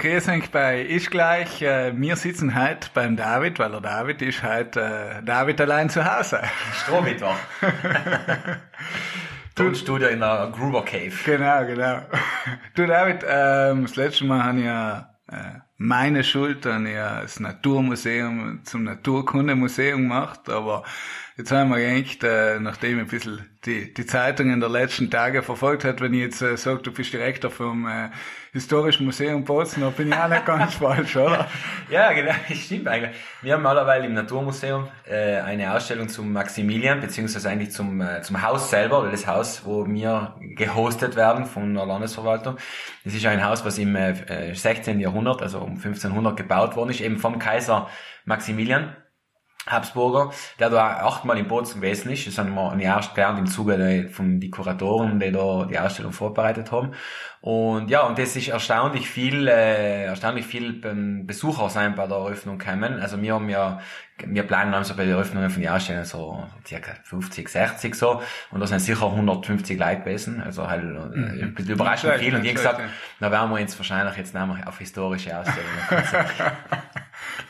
grüß euch bei Ich gleich. Äh, wir sitzen heute beim David, weil der David ist heute äh, David allein zu Hause. Strohmittwoch. Tonstudio in der Gruber Cave. Genau, genau. Du David, ähm, das letzte Mal habe ich ja äh, meine Schuld, habe ich ja das Naturmuseum zum Naturkundemuseum gemacht, aber Jetzt haben wir gedacht, äh, nachdem ich ein bisschen die, die Zeitungen der letzten Tage verfolgt hat, wenn ich jetzt äh, sage, du bist Direktor vom äh, Historischen Museum Bozen, dann bin ich auch nicht ganz falsch, oder? Ja, genau, stimmt eigentlich. Wir haben mittlerweile im Naturmuseum äh, eine Ausstellung zum Maximilian, beziehungsweise eigentlich zum, äh, zum Haus selber, weil das Haus, wo wir gehostet werden von der Landesverwaltung, das ist ein Haus, was im äh, 16. Jahrhundert, also um 1500 gebaut worden ist, eben vom Kaiser Maximilian. Habsburger, der da achtmal in Bozen gewesen ist. Das haben wir erst gelernt im Zuge von die Kuratoren, die da die Ausstellung vorbereitet haben. Und ja, und das ist erstaunlich viel, äh, erstaunlich viel Besucher sein bei der Eröffnung kommen. Also wir haben ja, wir planen also bei den Eröffnungen von den Ausstellungen so circa 50, 60 so. Und da sind sicher 150 Leute gewesen. Also halt, äh, mhm. ein bisschen überraschend viel. Und wie gesagt, da werden wir jetzt wahrscheinlich jetzt nämlich auf historische Ausstellungen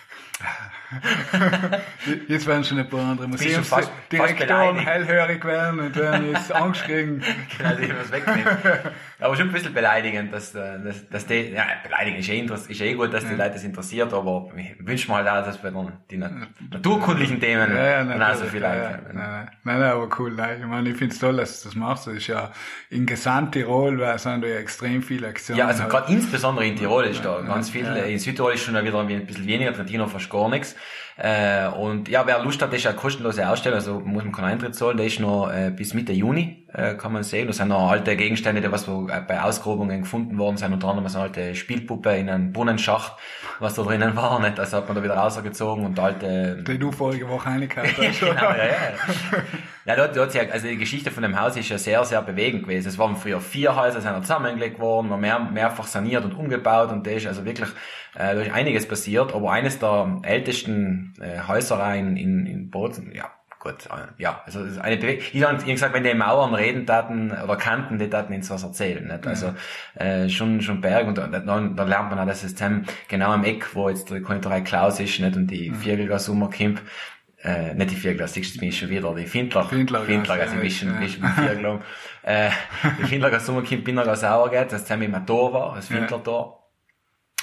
jetzt werden schon ein paar andere Museumsdirektoren hellhörig werden und werden jetzt Angst kriegen. genau, die was wegnehmen. Aber schon ein bisschen beleidigend, dass, äh, dass, dass die, ja, beleidigend ist eh, ist eh gut, dass die ja. Leute das interessiert, aber ich wünsche mir halt auch, dass wir dann die naturkundlichen Themen ja, ja, auch so viel haben. Nein, nein, nein, aber cool, nein. Ich meine, ich finde es toll, dass du das machst. Das ist ja in Gesamttirol, weil sind da ja extrem viele Aktionen. Ja, also gerade insbesondere in Tirol ist da ganz viel. In Südtirol ist schon wieder ein bisschen weniger, Trentino fast gar nichts. Äh, und ja, wer Lust hat, das ist eine kostenlose Ausstellung, also muss man keinen Eintritt zahlen, der ist noch äh, bis Mitte Juni, äh, kann man sehen. Da sind noch alte Gegenstände, die was wo äh, bei Ausgrabungen gefunden worden sind, unter anderem eine alte Spielpuppe in einem Brunnenschacht, was da drinnen war, nicht? Also hat man da wieder rausgezogen und alte... Die du vorige Woche reingekauft hast. genau, ja, ja. Ja, dort, dort, also die Geschichte von dem Haus ist ja sehr, sehr bewegend gewesen. Es waren früher vier Häuser, sind zusammengelegt worden, mehr, mehrfach saniert und umgebaut und da ist also wirklich äh, da ist einiges passiert. Aber eines der ältesten äh, Häusereien in, in Bozen, ja, gut, äh, ja, also das eine Bewegung. Ich habe gesagt, wenn die Mauern reden taten oder kannten, die taten uns was erzählen. Nicht? Also äh, schon schon Berg und dann, da lernt man auch, dass es dann genau am Eck, wo jetzt der Konditorei Klaus ist, nicht und die mhm. Viergelger Sommerkimp, äh, nicht die Viergler, siehst du mich schon wieder, die Findler, Findler, Findler also ein bisschen, ein bisschen Viergler, äh, die Findler Sommerkimp Binner Sauer geht, das zusammen im Tor war, das Findler-Tor.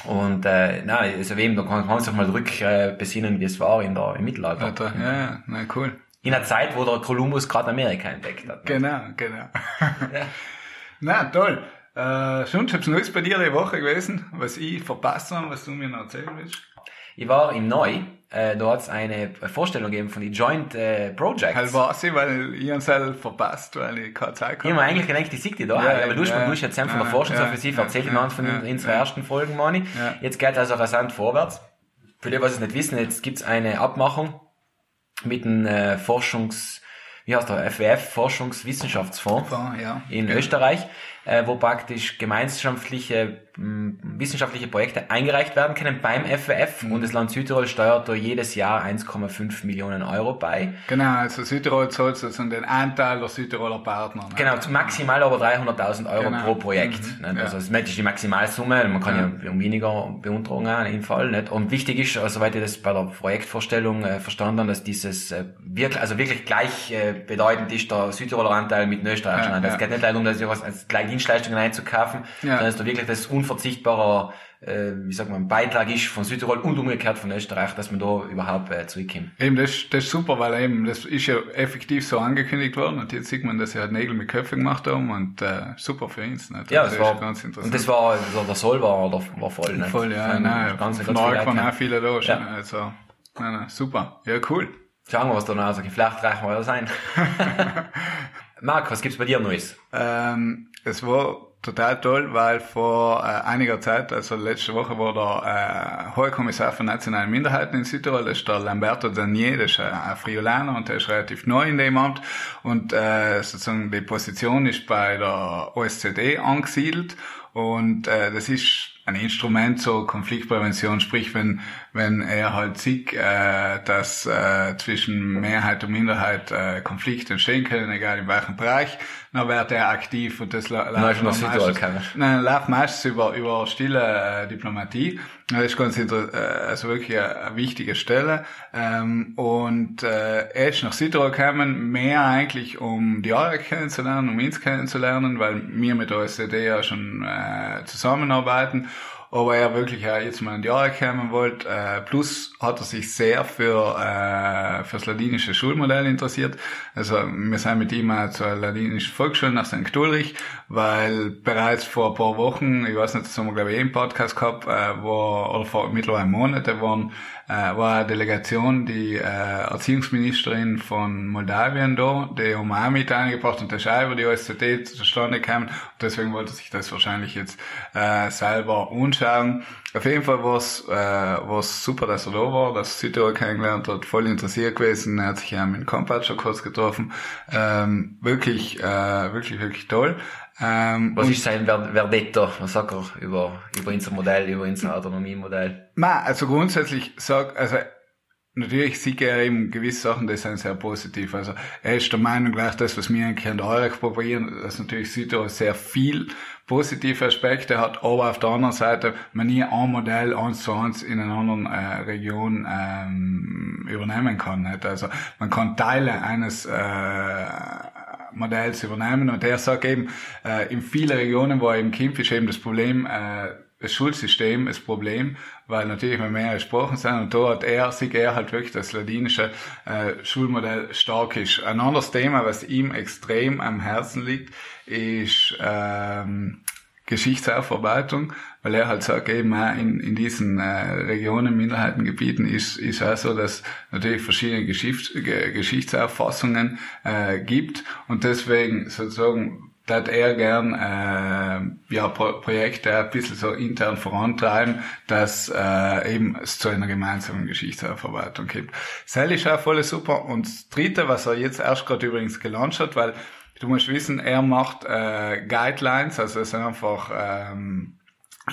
Und äh, nein, also wem, da kann man sich mal rück äh, besinnen, wie es war in der, im Mittelalter. Alter, ja, ja, na cool. In einer Zeit, wo der Kolumbus gerade Amerika entdeckt hat. Ne? Genau, genau. ja. Na, toll. Äh, schon, hab's Neues bei dir die Woche gewesen, was ich verpasst habe, was du mir noch erzählen willst? Ich war im Neu, äh, da hat's eine Vorstellung gegeben von den Joint äh, Projects. Halt war sie, weil ich uns halt verpasst, weil ich keine Zeit hatte. Ich habe eigentlich gedacht, die siegt die da, ja, aber du, ja, hast jetzt ja, von der Forschungsoffensive ja, erzählt ja, in einer von ja, unserer ja. ersten Folgen, Mani. Ja. Jetzt geht also rasant vorwärts. Für die, was es nicht wissen, jetzt gibt's eine Abmachung mit dem äh, Forschungs, wie heißt der, FWF, Forschungswissenschaftsfonds ja. in Österreich, äh, wo praktisch gemeinschaftliche wissenschaftliche Projekte eingereicht werden können beim FWF mhm. und das Land Südtirol steuert da jedes Jahr 1,5 Millionen Euro bei. Genau, also Südtirol zahlt sozusagen den Anteil der Südtiroler Partner. Ne? Genau, maximal aber 300.000 Euro genau. pro Projekt. Mhm. Ne? Also das ist die Maximalsumme, man kann ja, ja um weniger beantragen auf jeden Fall. Nicht? Und wichtig ist, also, soweit ich das bei der Projektvorstellung äh, verstanden habe, dass dieses äh, wirklich, also wirklich gleich äh, bedeutend ist der Südtiroler Anteil mit dem österreichischen Anteil. Es geht nicht darum, dass ich was als gleich Dienstleistungen einzukaufen, sondern es ist da wirklich das unverzichtbarer, äh, wie sagt man, Beitrag ist von Südtirol und umgekehrt von Österreich, dass man da überhaupt äh, zurückkommt. Eben, das, das ist super, weil eben, das ist ja effektiv so angekündigt worden und jetzt sieht man, dass sie halt Nägel mit Köpfen gemacht haben und äh, super für uns. Ne? Ja, das, das war ganz interessant. Und das war, also der Soll war, war voll. Ne? Voll, ja, von, nein, ganz, von ganz waren auch viele da schon, ja. also, nein, nein, super, ja, cool. Schauen wir, was da noch also Vielleicht reichen wir ja sein. Marc, was gibt's bei dir Neues? Ähm, es war total toll, weil vor äh, einiger Zeit, also letzte Woche, war der äh, Hohe Kommissar für nationale Minderheiten in Südtirol, das ist der Lamberto Danier, das ist ein Friolaner und der ist relativ neu in dem Amt. Und äh, sozusagen die Position ist bei der OSZE angesiedelt. Und äh, das ist ein Instrument zur Konfliktprävention, sprich wenn wenn er halt sieht, äh, dass äh, zwischen Mehrheit und Minderheit äh, Konflikte entstehen können, egal in welchem Bereich, dann wird er aktiv und das läuft meistens, nein, läuft meistens über über stille äh, Diplomatie. Das ist ganz interessant, äh, also wirklich eine, eine wichtige Stelle. Ähm, und äh, er ist nach Südtirol gekommen, mehr eigentlich um die Jahre kennenzulernen, um uns kennenzulernen, weil wir mit der OSCD ja schon äh, zusammenarbeiten aber er wirklich äh, jetzt mal in die Jahre kommen wollte. Äh, plus hat er sich sehr für äh, fürs ladinische Schulmodell interessiert. Also wir sind mit ihm auch zur ladinischen Volksschule nach St. Ulrich, weil bereits vor ein paar Wochen, ich weiß nicht, das haben wir glaube ich eh im Podcast gehabt, äh, wo, oder vor mittlerweile Monate waren, äh, war eine Delegation, die äh, Erziehungsministerin von Moldawien da, die auch mit eingebracht und der über die OSZE zustande gekommen und deswegen wollte sich das wahrscheinlich jetzt äh, selber anschauen. Auf jeden Fall war es äh, war's super, dass er da war, dass Südtirol kennengelernt hat, voll interessiert gewesen, er hat sich ja mit Kompatscher kurz getroffen, ähm, wirklich, äh, wirklich, wirklich toll. Ähm, Was ist sein Verdetto? Was sagt er über, über unser Modell, über unser Autonomiemodell? Ma, also grundsätzlich sagt, also natürlich sieht er eben gewisse Sachen, die sind sehr positiv. Also er ist der Meinung, gleich das, was wir eigentlich an der Eurek propagieren, dass natürlich Südtirol sehr viel positive Aspekte hat, aber auf der anderen Seite man nie ein Modell eins zu eins in einer anderen äh, Region ähm, übernehmen kann. Nicht? Also man kann Teile eines äh, Modells übernehmen. Und er sagt eben, äh, in vielen Regionen, wo er eben kämpft, ist eben das Problem, äh, das Schulsystem das Problem, weil natürlich mehr mehrere Sprachen sind und da hat er, sieht er halt wirklich das ladinische äh, Schulmodell stark ist. Ein anderes Thema, was ihm extrem am Herzen liegt, ist ähm, Geschichtsaufarbeitung, weil er halt sagt, eben in, in diesen äh, Regionen, Minderheitengebieten ist, ist auch so, dass natürlich verschiedene Geschichts, Geschichtsauffassungen äh, gibt und deswegen sozusagen dat er gern äh, ja, Pro Projekte ein bisschen so intern vorantreiben, dass äh, eben es zu einer gemeinsamen Geschichtsaufarbeitung gibt. Das ist auch voll super. Und das Dritte, was er jetzt erst gerade übrigens gelauncht hat, weil Du musst wissen, er macht äh, Guidelines, also es sind einfach ähm,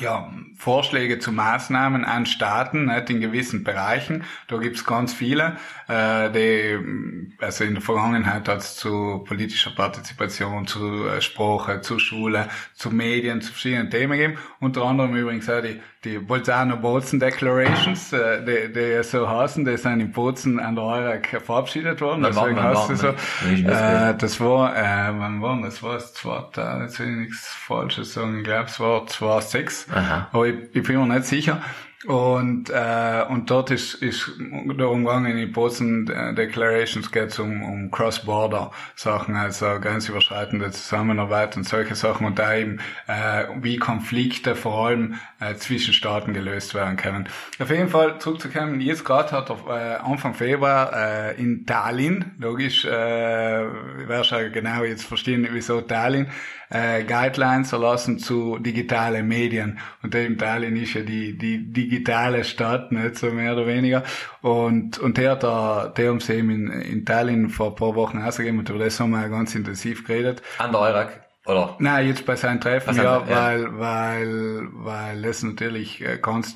ja, Vorschläge zu Maßnahmen an Staaten nicht, in gewissen Bereichen. Da gibt's ganz viele. Äh, die, also in der Vergangenheit hat's zu politischer Partizipation, zu äh, Sprache, zu Schule, zu Medien, zu verschiedenen Themen gegeben. Unter anderem übrigens auch die, die Bolzano-Bozen Declarations, äh, die, die so heißen, die sind in Bozen an der Eurak verabschiedet worden. Na, Deswegen heißt es so. Äh, das war, äh, wann war das? war es 2000, jetzt will ich nichts Falsches sagen, ich glaube es war 2006. Aha. Aber ich, ich bin mir nicht sicher. Und, äh, und dort ist, ist darum gegangen, in Bozen Declarations geht um, um Cross-Border-Sachen, also grenzüberschreitende Zusammenarbeit und solche Sachen und da eben, äh, wie Konflikte vor allem äh, zwischen Staaten gelöst werden können. Auf jeden Fall zurückzukommen, jetzt gerade hat er äh, Anfang Februar äh, in Tallinn, logisch, äh, wirst du genau jetzt verstehen, wieso Tallinn, äh, Guidelines erlassen zu digitale Medien. Und eben Tallinn ist ja die, die digitale Stadt, nicht so mehr oder weniger. Und, und der hat da, der haben sie eben in, in Tallinn vor ein paar Wochen ausgegeben und über das haben wir ganz intensiv geredet. An der Eurak? Oder? Nein, jetzt bei seinem Treffen, ja, ja, weil, weil, weil das natürlich äh, ganz,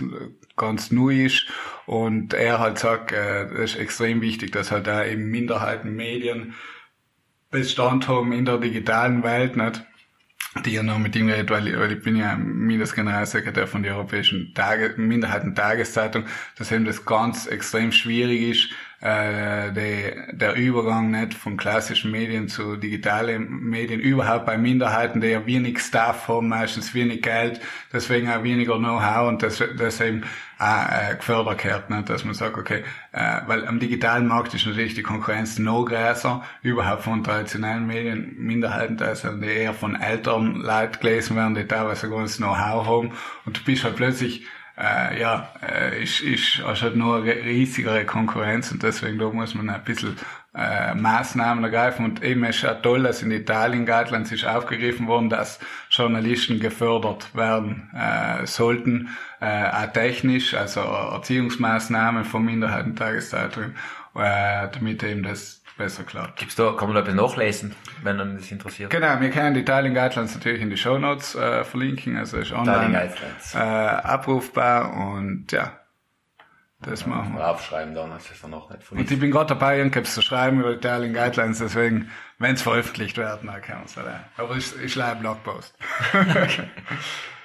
ganz neu ist und er halt sagt, äh, das ist extrem wichtig, dass halt da eben Minderheiten, Medien Bestand haben in der digitalen Welt, nicht? Die ja noch mit ihm redet, weil, weil ich bin ja Mindestgeneralsekretär von der Europäischen Tage, Minderheiten-Tageszeitung, dass eben das ganz extrem schwierig ist, äh, der, der Übergang nicht von klassischen Medien zu digitalen Medien, überhaupt bei Minderheiten, die ja wenig Staff haben, meistens wenig Geld, deswegen auch weniger Know-how und das, das eben auch äh, gefördert wird, nicht? dass man sagt, okay, äh, weil am digitalen Markt ist natürlich die Konkurrenz noch größer, überhaupt von traditionellen Medien, Minderheiten, also die eher von älteren Leuten gelesen werden, die teilweise nicht Know-how haben und du bist halt plötzlich äh, ja, äh, ist, ist also nur eine riesigere Konkurrenz und deswegen da muss man ein bisschen äh, Maßnahmen ergreifen. Und eben ist ja toll, dass in Italien Guidelines ist aufgegriffen worden, dass Journalisten gefördert werden äh, sollten, äh, auch technisch, also Erziehungsmaßnahmen von Minderheitentageszeitungen, äh, damit eben das besser klar. Gibt's da, kann man da etwas nachlesen, wenn man das interessiert? Genau, wir können die Tiling Guidelines natürlich in die Show Notes äh, verlinken, also ist online äh, abrufbar und ja, das machen wir. Aufschreiben dann, das ist dann noch nicht von Und ich bin gerade dabei, irgendwas zu schreiben über die Tiling Guidelines, deswegen, wenn es veröffentlicht wird, dann können wir es. Aber ich, ich schreibe Blogpost.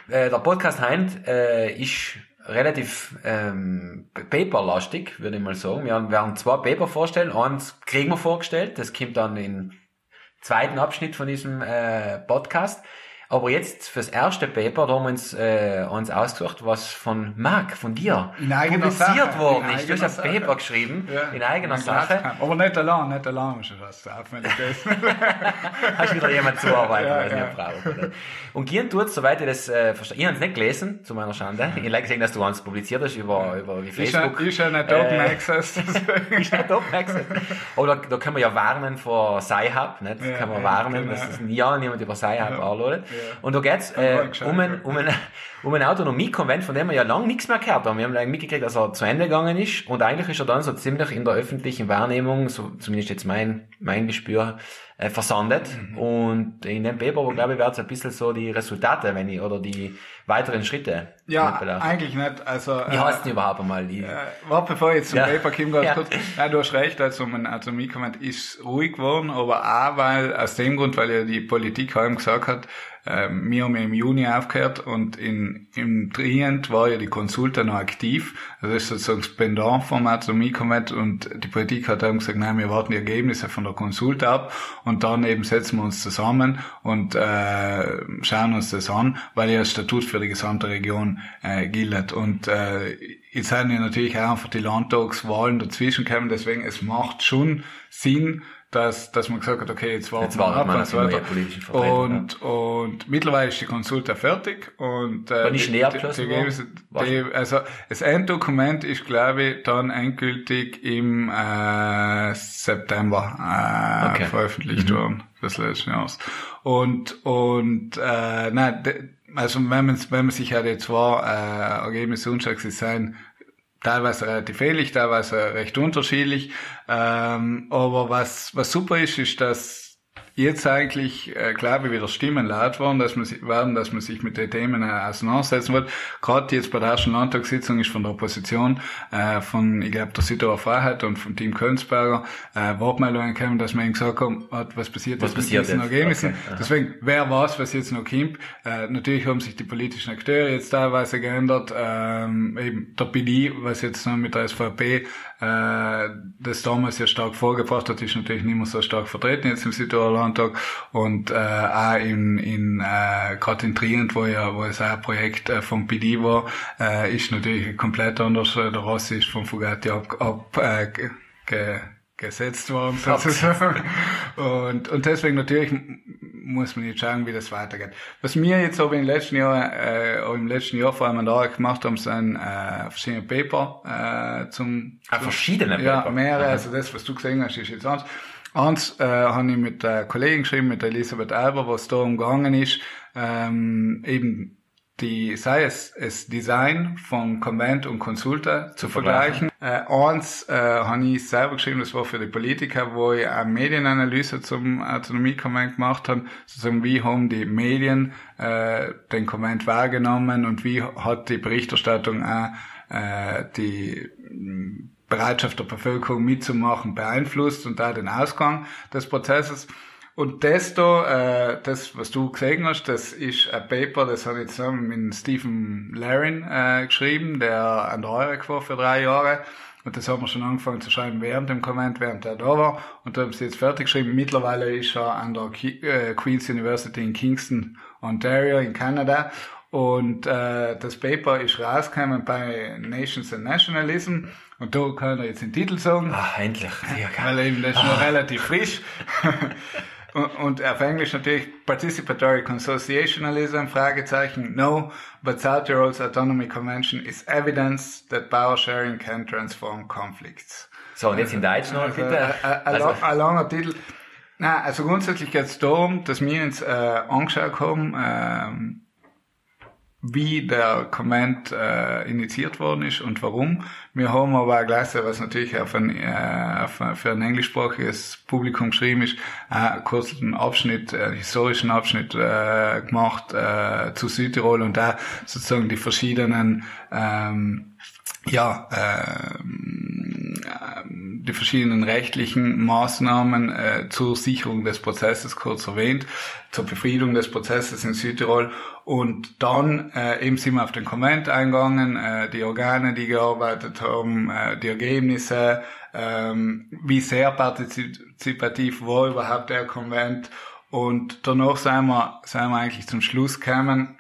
Äh, der Podcast Heint äh, ist relativ ähm, paperlastig, würde ich mal sagen. Wir werden zwei Paper vorstellen. Eins kriegen wir vorgestellt, das kommt dann im zweiten Abschnitt von diesem äh, Podcast. Aber jetzt fürs erste Paper, da haben wir uns äh, uns ausgesucht, was von Marc, von dir, In publiziert Sache. worden ist. Du hast ein. Paper geschrieben, Ja. in eigener Sache. Glas- Aber nicht allein, nicht allein ist das auffällig. Hast wieder jemand zuarbeiten, Ja, ich ja. nicht brauche. Und Gehen tut, soweit ich das äh, verstehe. Ich habe es nicht gelesen, zu meiner Schande. Ich habe gesehen, dass du eins publiziert hast über, über wie Facebook. ist ja nicht Open Äh, Access. ist nicht Open Access. Aber da, da können wir ja warnen vor Sci-Hub, nicht? Da Ja, können wir warnen, genau. dass das ja niemand über Sci-Hub Ja. anladet. Ja. Und da geht's äh, um, ein, um, ein, um ein Autonomiekonvent, von dem wir ja lange nichts mehr gehört haben. Wir haben mitgekriegt, dass er zu Ende gegangen ist. Und eigentlich ist er dann so ziemlich in der öffentlichen Wahrnehmung, so zumindest jetzt mein, mein Gespür, äh, versandet. Mhm. Und in dem Paper, glaube ich, wird es ein bisschen so die Resultate, wenn ich, oder die weiteren Schritte Ja, nicht eigentlich nicht. Also, Wie äh, heißt denn überhaupt einmal die? Äh, warte, bevor ich jetzt zum Ja. Paper komme, ganz Ja. kurz. Ja, du hast recht, also mein Atomikomment ist ruhig geworden, aber auch weil, aus dem Grund, weil ja die Politik heim gesagt hat, äh, wir haben im Juni aufgehört und in, im Trient war ja die Konsulta noch aktiv. Das ist sozusagen das Pendant vom Atomikomment und die Politik hat dann gesagt, nein, wir warten die Ergebnisse von der Konsulta ab und dann eben setzen wir uns zusammen und äh, schauen uns das an, weil ja das Statut für die gesamte Region äh, gilt. Und äh, jetzt sind ja natürlich auch einfach die Landtagswahlen dazwischen gekommen, deswegen es macht schon Sinn, dass, dass man gesagt hat, okay, jetzt warten Jetzt wir ab und so weiter. Und, und mittlerweile ist die Konsulta fertig und äh, Wann ist die- die die die, also das Enddokument ist, glaube ich, dann endgültig im äh, September äh, Okay. veröffentlicht worden des letzten Jahres. Und und äh, nein, de, also wenn man wenn man sich ja die zwei äh, Ergebnisse anschaut, sie sind teilweise relativ ähnlich, teilweise recht unterschiedlich. Ähm, aber was was super ist, ist, dass jetzt eigentlich, äh, glaube ich, wieder Stimmen laut waren, dass man, werden, dass man sich mit den Themen äh, auseinandersetzen wird. Gerade jetzt bei der ersten Landtagssitzung ist von der Opposition, äh, von, ich glaube, der Südtiroler Freiheit und von Team Kölnsberger, äh, Wortmeldungen gekommen, dass man eben gesagt hat, was passiert Was jetzt passiert mit diesen jetzt? Ergebnissen. Okay. Deswegen, wer weiß, was jetzt noch kommt. Äh, natürlich haben sich die politischen Akteure jetzt teilweise geändert. Ähm, eben der PD, was jetzt noch mit der SVP äh, das damals ja stark vorgebracht hat, ist natürlich nicht mehr so stark vertreten jetzt im Südtiroler Landtag und äh, auch in, in äh, gerade in Trient, wo ja wo es auch ein Projekt äh, vom PD war, äh, ist natürlich komplett anders. Äh, Der Rossi ist von Fugatti ab, ab äh, ge, ge, gesetzt worden sozusagen. Und, und deswegen natürlich muss man jetzt schauen, wie das weitergeht. Was wir jetzt aber im letzten Jahr, äh, auch im letzten Jahr vor allem da gemacht haben, sind äh, verschiedene Paper äh, zum, Ah, verschiedene ja, Paper. mehrere. Also das, was du gesehen hast, ist jetzt eins. Eins äh, habe ich mit der Kollegin geschrieben, mit Elisabeth Alber, was da umgegangen ist, ähm, eben die, sei es das Design von Konvent und Consulta zu vergleichen. Äh, eins äh, habe ich selber geschrieben, das war für die Politiker, wo ich eine Medienanalyse zum Autonomiekonvent gemacht habe, sozusagen wie haben die Medien äh, den Konvent wahrgenommen und wie hat die Berichterstattung auch äh, die Bereitschaft der Bevölkerung mitzumachen beeinflusst und da den Ausgang des Prozesses. Und da, äh, das, was du gesehen hast, das ist ein Paper, das habe ich zusammen mit Stephen Larin äh, geschrieben, der an der EUREC war für drei Jahre. Und das haben wir schon angefangen zu schreiben während dem Comment, während er da war. Und da haben sie jetzt fertig geschrieben. Mittlerweile ist er an der Ki äh, Queen's University in Kingston, Ontario in Kanada. Und äh, das Paper ist rausgekommen bei Nations and Nationalism. Und da kann er jetzt den Titel sagen. Ah, endlich. Ja, Weil eben das ist noch relativ frisch. und, auf Englisch natürlich Participatory Consociationalism, Fragezeichen, no, but South Tirol's Autonomy Convention is evidence that power sharing can transform conflicts. So, und jetzt in Deutsch noch, Also, bitte. ein, ein, Also, ein langer Titel. Nein, also grundsätzlich geht es darum, dass wir uns äh, angeschaut haben, ähm, wie der Comment äh, initiiert worden ist und warum. Wir haben aber auch gleichzeitig, was natürlich auf ein, äh, für ein englischsprachiges Publikum geschrieben ist, äh, kurz einen Abschnitt, einen historischen Abschnitt äh, gemacht äh, zu Südtirol und da sozusagen die verschiedenen ähm, ja, äh, die verschiedenen rechtlichen Maßnahmen äh, zur Sicherung des Prozesses kurz erwähnt, zur Befriedung des Prozesses in Südtirol. Und dann äh, eben sind wir auf den Komment eingegangen, äh, die Organe, die gearbeitet haben, äh, die Ergebnisse, ähm, wie sehr partizipativ war überhaupt der Konvent. Und danach sind wir, sind wir eigentlich zum Schluss gekommen,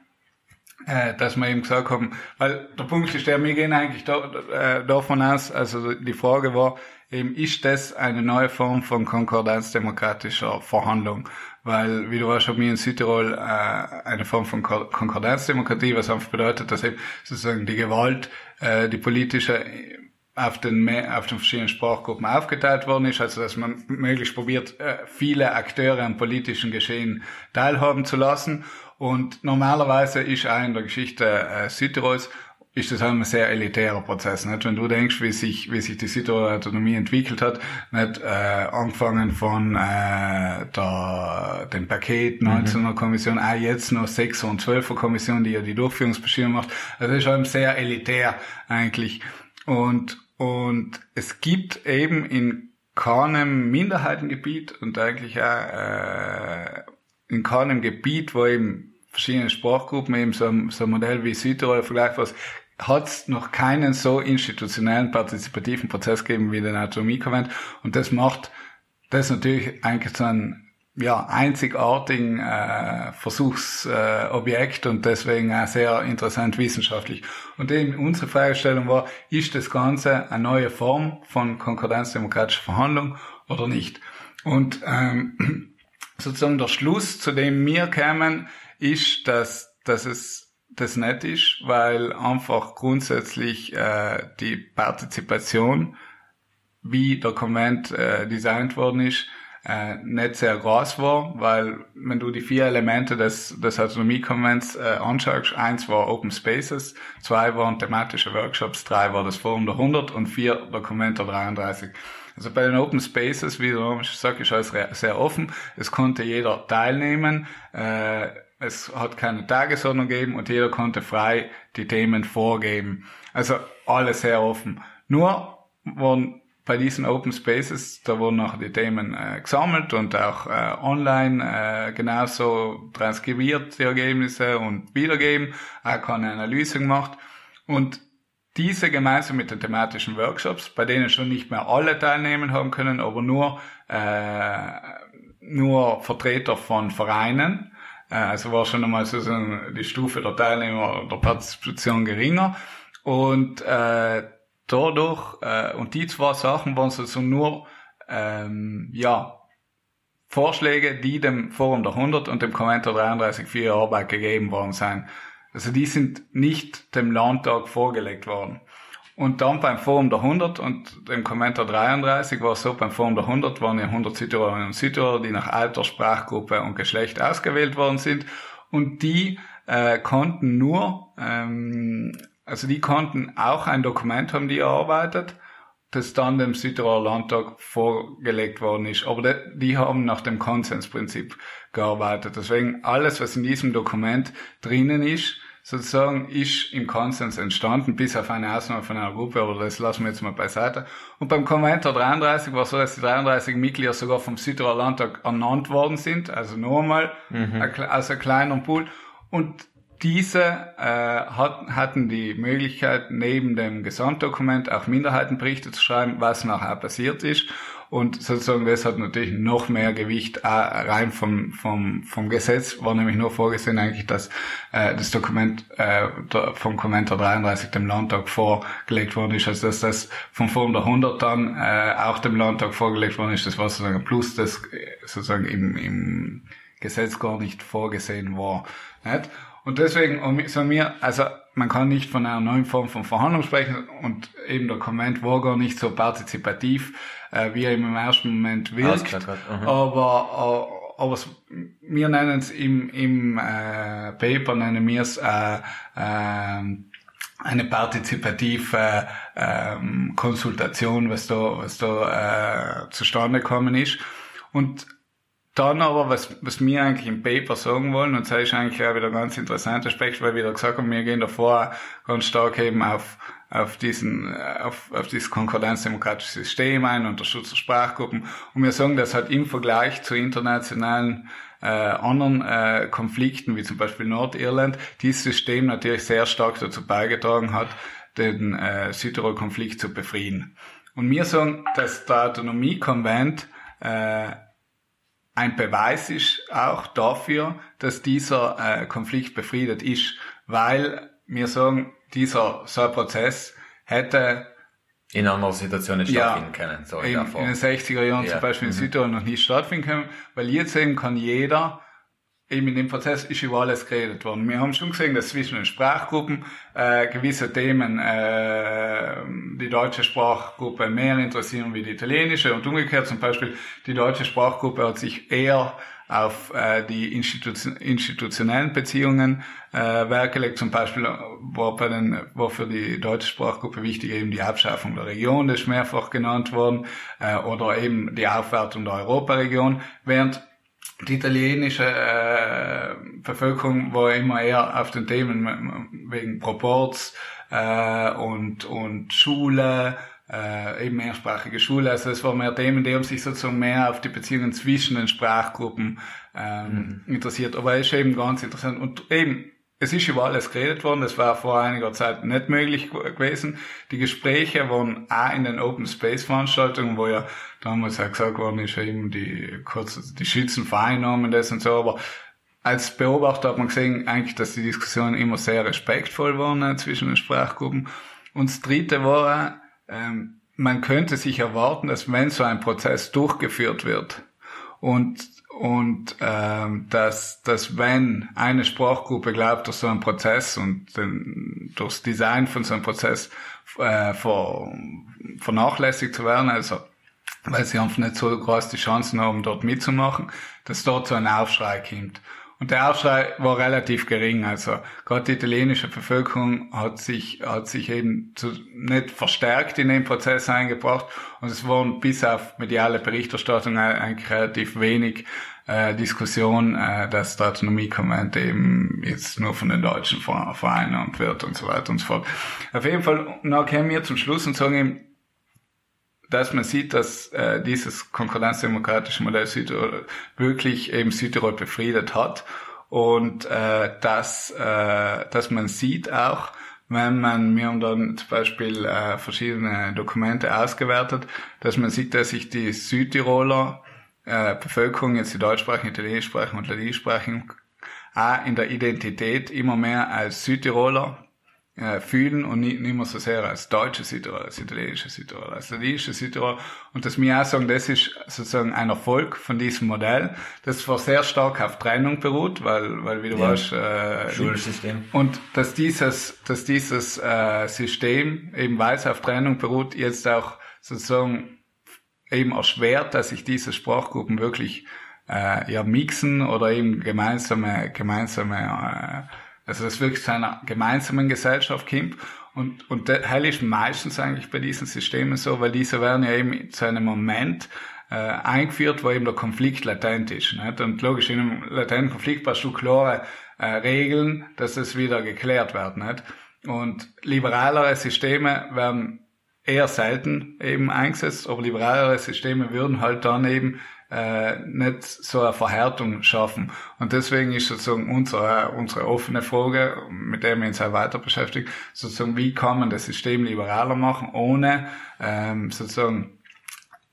äh, dass wir eben gesagt haben, weil der Punkt ist der, wir gehen eigentlich da, äh, davon aus, also die Frage war eben, ist das eine neue Form von konkordanzdemokratischer Verhandlung? Weil, wie du weißt, haben wir in Südtirol äh, eine Form von Ko Konkordanzdemokratie, was einfach bedeutet, dass eben sozusagen die Gewalt, äh, die politische auf den, auf den verschiedenen Sprachgruppen aufgeteilt worden ist, also dass man möglichst probiert, äh, viele Akteure am politischen Geschehen teilhaben zu lassen und normalerweise ist auch in der Geschichte äh, Südtirols ist das ein sehr elitärer Prozess. Nicht? Wenn du denkst, wie sich, wie sich die Südtiroler Autonomie entwickelt hat, nicht äh, angefangen von äh, der, dem Paket 19er mhm. Kommission, auch jetzt noch 6er und 12er Kommission, die ja die Durchführungsbestimmung macht. Also das ist schon sehr elitär eigentlich. Und, und es gibt eben in keinem Minderheitengebiet und eigentlich auch äh, in keinem Gebiet, wo eben verschiedene Sprachgruppen, eben so, so ein Modell wie Südtirol vergleichbar hat es noch keinen so institutionellen partizipativen Prozess gegeben wie den Autonomiekonvent und das macht das natürlich eigentlich so ein ja, einzigartigen äh, Versuchsobjekt äh, und deswegen auch sehr interessant wissenschaftlich. Und eben unsere Fragestellung war, ist das Ganze eine neue Form von konkordanzdemokratischer Verhandlung oder nicht? Und ähm, sozusagen der Schluss, zu dem wir kämen, ist, dass, dass es das nicht ist, weil einfach grundsätzlich äh, die Partizipation, wie der Konvent äh, designt worden ist, äh, nicht sehr groß war, weil wenn du die vier Elemente des, des Autonomiekonvents äh, anschaust, eins war Open Spaces, zwei waren thematische Workshops, drei war das Forum der 100 und vier der Konvent der 33. Also bei den Open Spaces, wie du sagst, ist alles sehr offen. Es konnte jeder teilnehmen. Äh, es hat keine Tagesordnung gegeben und jeder konnte frei die Themen vorgeben. Also alles sehr offen. Nur wurden bei diesen Open Spaces, da wurden auch die Themen äh, gesammelt und auch äh, online äh, genauso transkribiert, die Ergebnisse und wiedergeben, auch keine Analyse gemacht. Und diese gemeinsam mit den thematischen Workshops, bei denen schon nicht mehr alle teilnehmen haben können, aber nur, äh, nur Vertreter von Vereinen, also war schon einmal so die Stufe der Teilnehmer der Partizipation geringer. Und äh, dadurch, äh, und die zwei Sachen waren so nur, ähm, ja, Vorschläge, die dem Forum der 100 und dem Kommentar 33 für ihre Arbeit gegeben worden sind. Also die sind nicht dem Landtag vorgelegt worden. Und dann beim Forum der 100 und dem Kommentar 33 war es so, beim Forum der 100 waren ja 100 Südtirolerinnen und Südtiroler, die nach Alter, Sprachgruppe und Geschlecht ausgewählt worden sind. Und die äh, konnten nur, ähm, also die konnten auch ein Dokument haben, die erarbeitet, das dann dem Südtiroler Landtag vorgelegt worden ist. Aber die, die haben nach dem Konsensprinzip gearbeitet. Deswegen alles, was in diesem Dokument drinnen ist, sozusagen ist im Konsens entstanden, bis auf eine Ausnahme von einer Gruppe, aber das lassen wir jetzt mal beiseite. Und beim Konventor 33 war es so, dass die 33 Mitglieder sogar vom Südtiroler Landtag ernannt worden sind, also nochmal mhm. aus einem kleinen Pool. Und diese äh, hat, hatten die Möglichkeit, neben dem Gesamtdokument auch Minderheitenberichte zu schreiben, was nachher passiert ist. Und sozusagen das hat natürlich noch mehr Gewicht äh, rein vom, vom, vom Gesetz, war nämlich nur vorgesehen eigentlich, dass äh, das Dokument äh, vom Kommentar 33 dem Landtag vorgelegt worden ist, also dass das Forum der 100 dann äh, auch dem Landtag vorgelegt worden ist, das war sozusagen ein Plus, das äh, sozusagen im, im Gesetz gar nicht vorgesehen war. Nicht? Und deswegen, sagen wir, also man kann nicht von einer neuen Form von Verhandlung sprechen und eben der Comment war gar nicht so partizipativ, äh, wie er im ersten Moment wirkt. Mhm. Aber, aber wir nennen es im, im äh, Paper, nennen wir es äh, äh, eine partizipative ähm, Konsultation, was da, was da äh, zustande gekommen ist. Und dann aber, was, was wir eigentlich im Paper sagen wollen, und das ist eigentlich auch wieder ein ganz interessanter Aspekt, weil wir da gesagt haben, wir gehen davor ganz stark eben auf, auf diesen, auf, auf dieses konkordanzdemokratische System ein, unter Schutz der Sprachgruppen. Und wir sagen, dass halt im Vergleich zu internationalen äh, anderen äh, Konflikten, wie zum Beispiel Nordirland, dieses System natürlich sehr stark dazu beigetragen hat, den äh, Südtirol-Konflikt zu befrieden. Und wir sagen, dass der Autonomiekonvent äh, ein Beweis ist auch dafür, dass dieser äh, Konflikt befriedet ist, weil wir sagen, dieser so ein Prozess hätte in anderen Situationen stattfinden ja, können. So in, in, den 60er Jahren ja. zum Beispiel in mhm. Südtirol noch nicht stattfinden können, weil jetzt eben kann jeder eben in dem Prozess ist über alles geredet worden. Wir haben schon gesehen, dass zwischen den Sprachgruppen äh, gewisse Themen äh, die deutsche Sprachgruppe mehr interessieren wie die italienische und umgekehrt zum Beispiel die deutsche Sprachgruppe hat sich eher auf äh, die Institution, institutionellen Beziehungen äh, Wert gelegt. Zum Beispiel war, bei den, war für die deutsche Sprachgruppe wichtig eben die Abschaffung der Region, das ist mehrfach genannt worden, äh, oder eben die Aufwertung der Europaregion, während die italienische äh, Bevölkerung war immer eher auf den Themen wegen Proports äh, und, und Schule, äh, eben mehrsprachige Schule. Also es waren mehr Themen, die haben sich sozusagen mehr auf die Beziehungen zwischen den Sprachgruppen ähm, mhm. interessiert. Aber es ist eben ganz interessant. Und eben es ist über alles geredet worden, das war vor einiger Zeit nicht möglich gewesen. Die Gespräche waren auch in den Open Space Veranstaltungen, wo ja damals auch gesagt worden ist, eben die, kurz, die Schützen vereinnahmen das und so, aber als Beobachter hat man gesehen, eigentlich, dass die Diskussionen immer sehr respektvoll waren äh, zwischen den Sprachgruppen. Und das dritte war, ähm, man könnte sich erwarten, dass wenn so ein Prozess durchgeführt wird und und ähm, dass, dass wenn eine Sprachgruppe glaubt, dass so ein Prozess und den, durchs Design von so einem Prozess äh, ver, vernachlässigt zu werden, also weil sie einfach nicht so groß die Chancen haben, dort mitzumachen, dass dort so ein Aufschrei kommt. Und der Aufschrei war relativ gering. Also gerade die italienische Bevölkerung hat sich, hat sich eben zu, nicht verstärkt in den Prozess eingebracht. Und es waren bis auf mediale Berichterstattung eigentlich relativ wenig äh, Diskussion, äh, dass der Autonomiekonvent eben jetzt nur von den Deutschen vereinnahmt wird und so weiter und so fort. Auf jeden Fall, na kämen wir zum Schluss und sagen eben, dass man sieht, dass äh, dieses konkurrenzdemokratische Modell Südtirol wirklich eben Südtirol befriedet hat und äh, dass, äh, dass man sieht auch, wenn man, wir haben dann zum Beispiel äh, verschiedene Dokumente ausgewertet, dass man sieht, dass sich die Südtiroler äh, Bevölkerung, jetzt die deutschsprachigen, italienischsprachigen und ladinischsprachigen, auch in der Identität immer mehr als Südtiroler äh, fühlen und nicht, nicht mehr so sehr als deutsche Südtiroler, als italienische Südtiroler, als ladinische Südtiroler. Und dass wir auch sagen, das ist sozusagen ein Erfolg von diesem Modell, das zwar sehr stark auf Trennung beruht, weil, weil wie du ja. weißt, äh, Schulsystem. Und dass dieses, dass dieses äh, System, eben weil es auf Trennung beruht, jetzt auch sozusagen eben erschwert, dass sich diese Sprachgruppen wirklich äh, ja mixen oder eben gemeinsame, gemeinsame äh, also das wirklich zu einer gemeinsamen Gesellschaft kommt. Und, und das ist meistens eigentlich bei diesen Systemen so, weil diese werden ja eben zu einem Moment äh, eingeführt, wo eben der Konflikt latent ist. Nicht? Und logisch, in einem latenten Konflikt brauchst du klare äh, Regeln, dass es wieder geklärt wird. Nicht? Und liberalere Systeme werden eher selten eben eingesetzt, aber liberalere Systeme würden halt dann eben äh, nicht so eine Verhärtung schaffen. Und deswegen ist sozusagen unsere, unsere offene Frage, mit der wir uns auch weiter beschäftigen, sozusagen, wie kann man das System liberaler machen, ohne ähm, sozusagen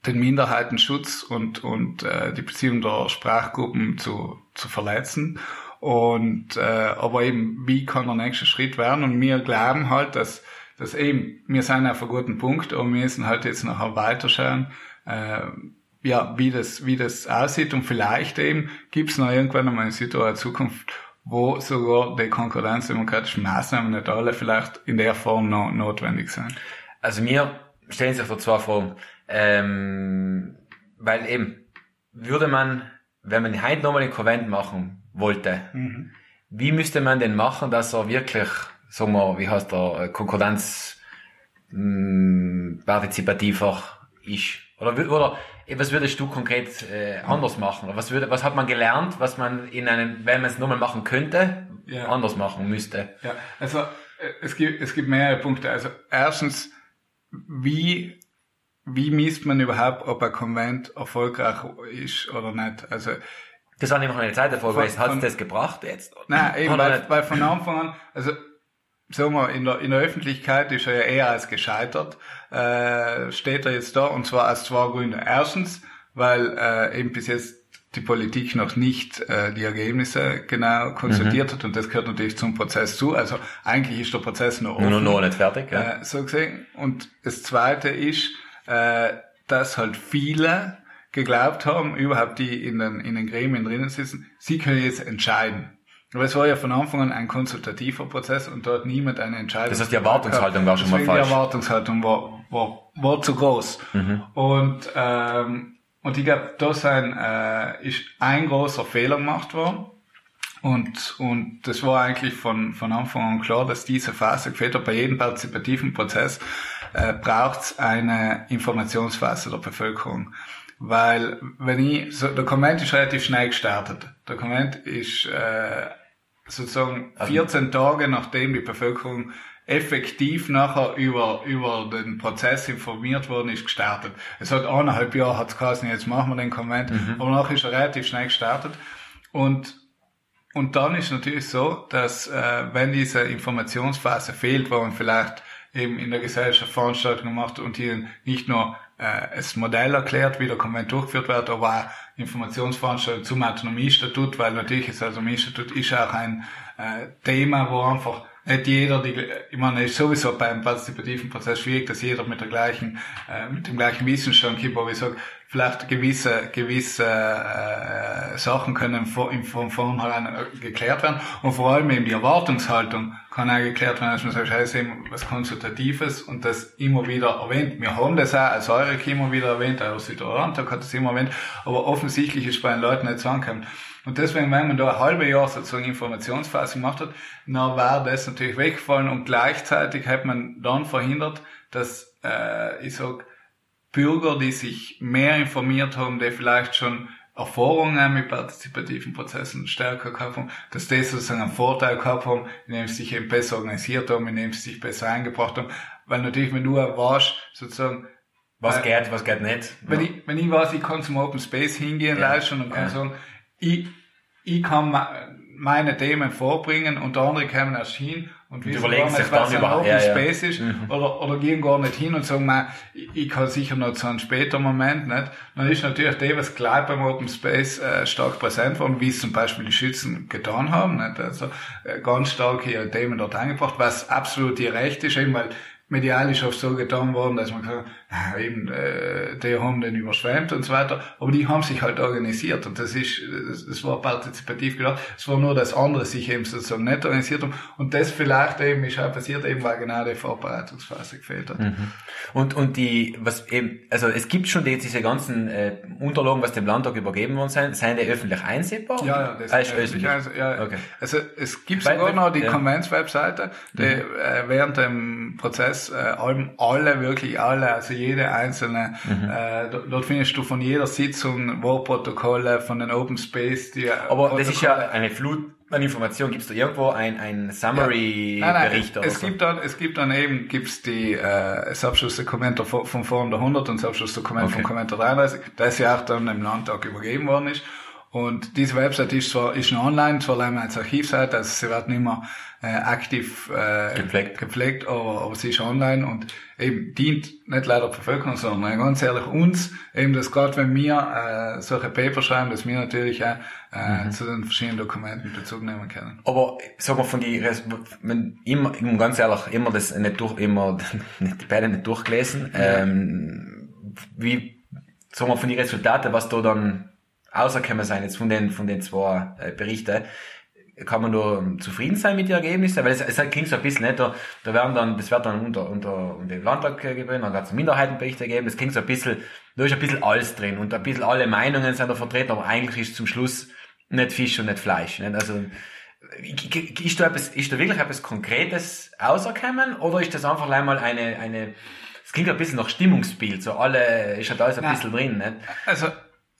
den Minderheitenschutz und, und äh, die Beziehung der Sprachgruppen zu, zu verletzen. Und äh, aber eben, wie kann der nächste Schritt werden? Und wir glauben halt, dass, dass eben, wir sind auf einem guten Punkt, aber wir müssen halt jetzt nachher weiterschauen, äh, ja, wie das, wie das aussieht und vielleicht eben gibt es noch irgendwann einmal eine Situation Zukunft, wo sogar die konkurrenzdemokratischen Maßnahmen nicht alle vielleicht in der Form noch notwendig sind. Also mir stellen sich vor zwei Fragen. Ähm, weil eben, würde man wenn man heute nochmal den Konvent machen wollte, Mhm. wie müsste man denn machen, dass er wirklich, sagen wir, wie heißt der, Konkordanz, mh, partizipativer ist? Oder, oder eh, was würdest du konkret äh, anders machen? Oder was, würde, was hat man gelernt, was man in einem, wenn man es nochmal machen könnte, Ja. anders machen müsste? Ja, also äh, es gibt, es gibt mehrere Punkte. Also erstens, wie, wie misst man überhaupt, ob ein Konvent erfolgreich ist oder nicht? Also Das war nämlich eine Zeit gewesen. Hat es das gebracht jetzt? Nein, eben, weil, weil von Anfang an, also sagen wir, in der, in der Öffentlichkeit ist er ja eher als gescheitert, äh, steht er jetzt da und zwar aus zwei Gründen. Erstens, weil äh, eben bis jetzt die Politik noch nicht äh, die Ergebnisse genau konsultiert hat und das gehört natürlich zum Prozess zu. Also eigentlich ist der Prozess noch offen. Nur noch nicht fertig, ja. Äh, so gesehen. Und das Zweite ist, äh, dass halt viele geglaubt haben, überhaupt die in den, in den Gremien drinnen sitzen, sie können jetzt entscheiden. Aber es war ja von Anfang an ein konsultativer Prozess und dort niemand eine Entscheidung. Das heißt, die Erwartungshaltung war schon mal falsch. Die Erwartungshaltung war, war, war zu groß. Mhm. Und, ähm, und ich glaube, da sein, äh, ist ein großer Fehler gemacht worden. Und, und das war eigentlich von, von Anfang an klar, dass diese Phase gefehlt hat. Bei jedem partizipativen Prozess äh, braucht es eine Informationsphase der Bevölkerung. Weil wenn ich, so, der Konvent ist relativ schnell gestartet. Der Konvent ist äh, sozusagen Also 14 Tage nachdem die Bevölkerung effektiv nachher über, über den Prozess informiert worden ist, gestartet. Es hat eineinhalb Jahre hat's geheißen, jetzt machen wir den Konvent, aber nachher ist er relativ schnell gestartet. Und und dann ist natürlich so, dass äh, wenn diese Informationsphase fehlt, wo man vielleicht eben in der Gesellschaft Veranstaltungen macht und hier nicht nur äh, das Modell erklärt, wie der Konvent durchgeführt wird, aber auch Informationsveranstaltungen zum Autonomiestatut, weil natürlich das Autonomiestatut ist auch ein äh, Thema, wo einfach nicht jeder, die, ich meine, ist sowieso beim partizipativen Prozess schwierig, dass jeder mit der gleichen, äh, mit dem gleichen Wissensstand gibt, aber ich sage, vielleicht gewisse, gewisse äh, Sachen können vor, im- von vornherein äh, geklärt werden und vor allem eben die Erwartungshaltung kann auch geklärt werden, dass man sagt, ist eben was Konsultatives und das immer wieder erwähnt. Wir haben das auch als Eurek immer wieder erwähnt, auch Südorantag hat das immer erwähnt, aber offensichtlich ist bei den Leuten nicht so angekommen. Und deswegen, wenn man da ein halbes Jahr sozusagen Informationsphase gemacht hat, dann war das natürlich weggefallen und gleichzeitig hat man dann verhindert, dass, äh, ich sag, Bürger, die sich mehr informiert haben, die vielleicht schon Erfahrungen mit partizipativen Prozessen stärker gehabt haben, dass die sozusagen einen Vorteil gehabt haben, indem sie sich eben besser organisiert haben, indem sie sich besser eingebracht haben. Weil natürlich, wenn du warst, sozusagen, Was äh, geht, was geht nicht. wenn ich, wenn ich weiß, ich kann zum Open Space hingehen Ja. leisten und kann Ja. sagen, ich, ich kann me- meine Themen vorbringen und der andere kommen erst hin und wissen überlegen gar nicht, sich dann was ein Open ja, ja. Space ist Mhm. oder, oder gehen gar nicht hin und sagen, man, ich, ich kann sicher noch zu einem späteren Moment nicht. Dann ist natürlich der, was gleich beim Open Space äh, stark präsent war, wie es zum Beispiel die Schützen getan haben. Nicht? Also äh, ganz stark ihre Themen dort eingebracht, was absolut ihr Recht ist, eben weil medial ist oft so getan worden, dass man gesagt hat, ah, eben, äh, die haben den überschwemmt und so weiter, aber die haben sich halt organisiert und das ist, das, das war partizipativ gedacht, es war nur, dass andere sich eben sozusagen nicht organisiert haben und das vielleicht eben ist auch passiert, eben weil genau die Vorbereitungsphase gefehlt hat. Und, und die, was eben, also es gibt schon die, diese ganzen äh, Unterlagen, was dem Landtag übergeben worden sind, sind die öffentlich einsehbar? Ja, ja, das ah, ist öffentlich. Also, ja, Okay. also es gibt Weil- sogar noch die ja. Konventswebseite, die äh, während dem Prozess äh, alle, wirklich alle, also jede einzelne, Mhm. äh, dort, findest du von jeder Sitzung Wortprotokolle, von den Open Space, die Aber das ist ja eine Flut an Informationen. Gibt es da irgendwo ein, ein Summary-Bericht oder es so? gibt dann, es gibt dann eben, gibt's die, äh, vom, vom Forum der 100 und das Abschlussdokument Okay. vom Konvent der 33, das ja auch dann im Landtag übergeben worden ist. Und diese Website ist zwar, ist noch online, zwar leider als Archivseite, also sie wird nicht mehr äh, aktiv äh, Gepflegt. gepflegt aber, aber sie ist online und eben dient nicht leider der Bevölkerung, sondern ganz ehrlich uns, eben das gerade wenn wir äh, solche Paper schreiben, dass wir natürlich auch äh, Mhm. zu den verschiedenen Dokumenten Bezug nehmen können. Aber sag mal von die Res- wenn immer, ganz ehrlich, immer das nicht durch, immer nicht, beide nicht durchgelesen. Ähm, wie sag mal von die Resultate, was da dann rausgekommen sein jetzt von den von den zwei äh, Berichten, kann man nur zufrieden sein mit den Ergebnissen, weil es, es klingt so ein bisschen, nicht, da, da werden dann, das wird dann unter, unter, unter den Landtag gegeben, dann wird es Minderheitenberichte geben, es klingt so ein bisschen, da ist ein bisschen alles drin und ein bisschen alle Meinungen sind da vertreten, aber eigentlich ist zum Schluss nicht Fisch und nicht Fleisch, nicht? also, ist da, etwas, ist da wirklich etwas Konkretes auserkommen oder ist das einfach einmal eine, eine, es klingt ein bisschen nach Stimmungsbild, so alle, ist da alles ein Nein. bisschen drin, nicht? Also,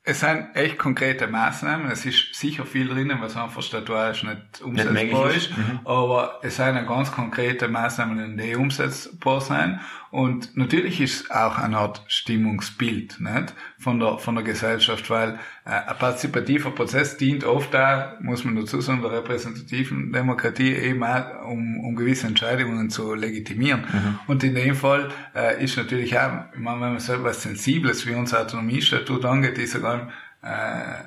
es sind echt konkrete Maßnahmen. Es ist sicher viel drinnen, was einfach statuarisch nicht umsetzbar nicht ist. Mhm. Aber es sind ganz konkrete Maßnahmen, die umsetzbar sind. Und natürlich ist auch eine Art Stimmungsbild nicht? Von, der, von der Gesellschaft, weil äh, ein partizipativer Prozess dient oft auch, muss man dazu sagen, der repräsentativen Demokratie eben auch, um, um gewisse Entscheidungen zu legitimieren. Mhm. Und in dem Fall äh, ist natürlich auch, ich meine, wenn man so etwas Sensibles wie unser Autonomiestatut angeht, ist sogar äh,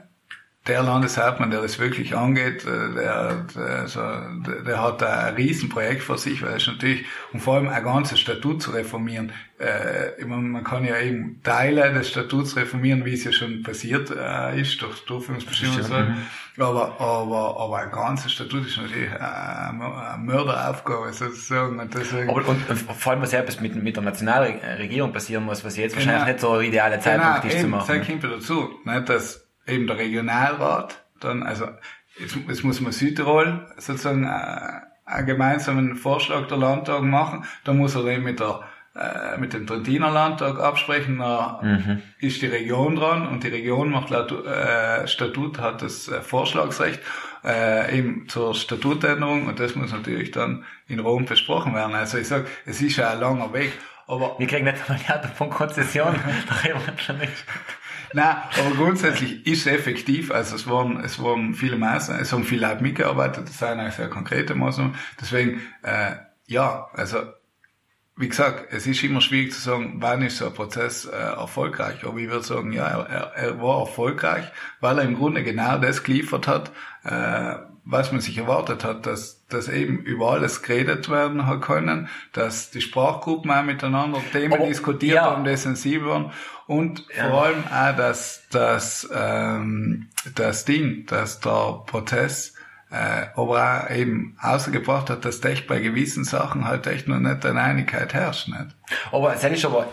der Landeshauptmann, der das wirklich angeht, äh, der, der, der, der hat ein Riesenprojekt vor sich, weil es natürlich, und vor allem ein ganzes Statut zu reformieren. Äh, ich meine, man kann ja eben Teile des Statuts reformieren, wie es ja schon passiert äh, ist, durch Durchführungsbestimmungen. So. Mhm. Aber, aber, aber ein ganzes Statut ist natürlich eine, Mörderaufgabe sozusagen. Und deswegen aber, und, und vor allem, was ja etwas mit, mit der Nationalregierung passieren muss, was jetzt genau. wahrscheinlich nicht so ideale Zeitpunkt genau, ist eben, zu machen. Das kommt dazu, nicht, dass eben der Regionalrat, dann, also jetzt, jetzt muss man Südtirol sozusagen äh, einen gemeinsamen Vorschlag der Landtag machen, da muss er eben mit der äh, mit dem Trentiner Landtag absprechen, da mhm. ist die Region dran und die Region macht laut äh, Statut hat das äh, Vorschlagsrecht äh, eben zur Statutänderung und das muss natürlich dann in Rom besprochen werden. Also ich sag, es ist ja ein langer Weg. Aber wir kriegen nicht einmal die von Konzession, da reden wir schon nicht. Nein, aber grundsätzlich ist es effektiv. Also es waren, es waren viele Maßnahmen, es haben viele Leute mitgearbeitet, das sind eigentlich sehr konkrete Maßnahmen. Deswegen, äh, ja, also wie gesagt, es ist immer schwierig zu sagen, wann ist so ein Prozess äh, erfolgreich. Aber ich würde sagen, ja, er, er war erfolgreich, weil er im Grunde genau das geliefert hat, äh, was man sich erwartet hat, dass, dass eben über alles geredet werden hat können, dass die Sprachgruppen auch miteinander Themen Aber, diskutiert ja. haben, die sensibel waren und ja. vor allem auch, dass dass ähm, das Ding, dass der Prozess äh, aber auch eben ausgebracht hat, dass echt bei gewissen Sachen halt echt noch nicht eine Einigkeit herrscht. Nicht? Aber es ist aber,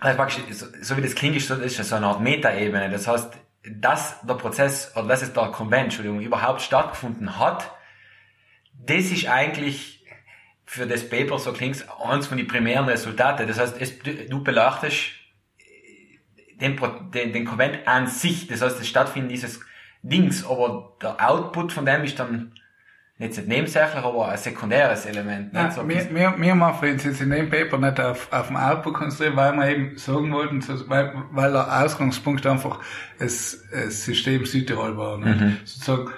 also so wie das klingt, ist das ist so eine Art Metaebene. Das heißt, dass der Prozess oder dass es der Konvent, Entschuldigung, überhaupt stattgefunden hat, das ist eigentlich für das Paper, so klingt eins von den primären Resultate. Das heißt, es, du beleuchtest den, den, den Konvent an sich, das heißt, das Stattfinden dieses Dings, aber der Output von dem ist dann nicht nebensächlich, aber ein sekundäres Element. Nein, so wir, wir, wir machen jetzt in dem Paper nicht auf, auf dem Output konzentrieren, weil wir eben sagen wollten, weil, weil der Ausgangspunkt einfach das, das System Südtirol war. Ne? Mhm. Sozusagen,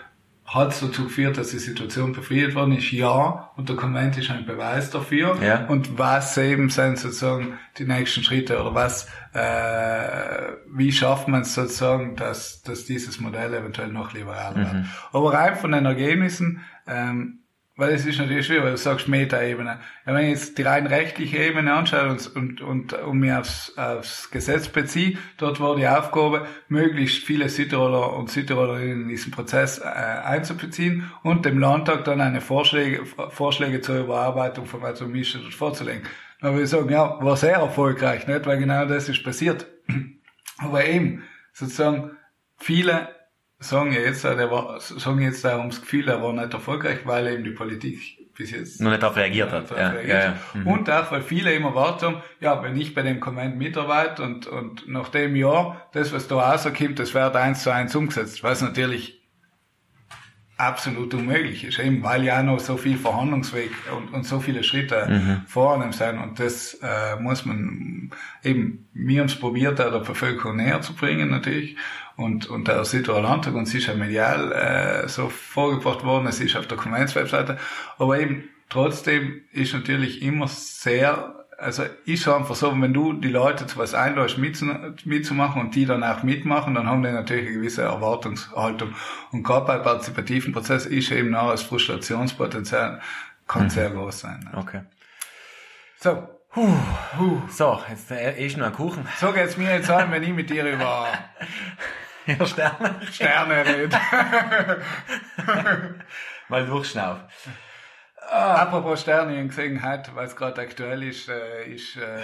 hat es dazu geführt, dass die Situation befriedet worden ist? Ja. Und der Konvent ist ein Beweis dafür. Ja. Und was eben sind sozusagen die nächsten Schritte oder was, äh, wie schafft man es sozusagen, dass, dass dieses Modell eventuell noch liberaler mhm. wird? Aber rein von den Ergebnissen, ähm, weil es ist natürlich schwierig, weil du sagst Metaebene. Ja, wenn ich jetzt die rein rechtliche Ebene anschaue und, und, und, und mir aufs, aufs Gesetz beziehe, dort war die Aufgabe, möglichst viele Südtiroler und Südtirolerinnen in diesen Prozess äh, einzubeziehen und dem Landtag dann eine Vorschläge, Vorschläge zur Überarbeitung vom Autonomiestatut vorzulegen. Da würde ich sagen, ja, war sehr erfolgreich, nicht? Weil genau das ist passiert. Aber eben, sozusagen, viele sagen jetzt, der war, sagen jetzt da ums Gefühl, er war nicht erfolgreich, weil eben die Politik bis jetzt noch nicht darauf reagiert hat. Ja, reagiert. Ja, ja. Mhm. Und auch, weil viele immer warten, ja, wenn ich bei dem Comment mitarbeite und, und nach dem Jahr, das, was da rauskommt, das wird eins zu eins umgesetzt, was natürlich absolut unmöglich ist, eben weil ja noch so viel Verhandlungsweg und, und so viele Schritte mhm. vor einem sein und das äh, muss man eben, wir haben es probiert, der Bevölkerung näher zu bringen natürlich. Und, und der Südtiroler Landtag und es ist ja medial äh, so vorgebracht worden, es ist auf der Konventswebseite, aber eben trotzdem ist natürlich immer sehr, also ist einfach so, wenn du die Leute zu was einlädst mitzumachen und die dann auch mitmachen, dann haben die natürlich eine gewisse Erwartungshaltung. Und gerade bei partizipativen Prozessen ist eben auch das Frustrationspotenzial kann mhm. sehr groß sein. Ne? Okay. So. Puh, puh. So, jetzt äh, ist noch ein Kuchen. So geht's mir jetzt an, wenn ich mit dir über Ja, Sterne. Sterne reden. mal durchschnaufen. Ah. Apropos Sterne, ich habe gesehen heute, weil es gerade aktuell ist, äh, ist äh,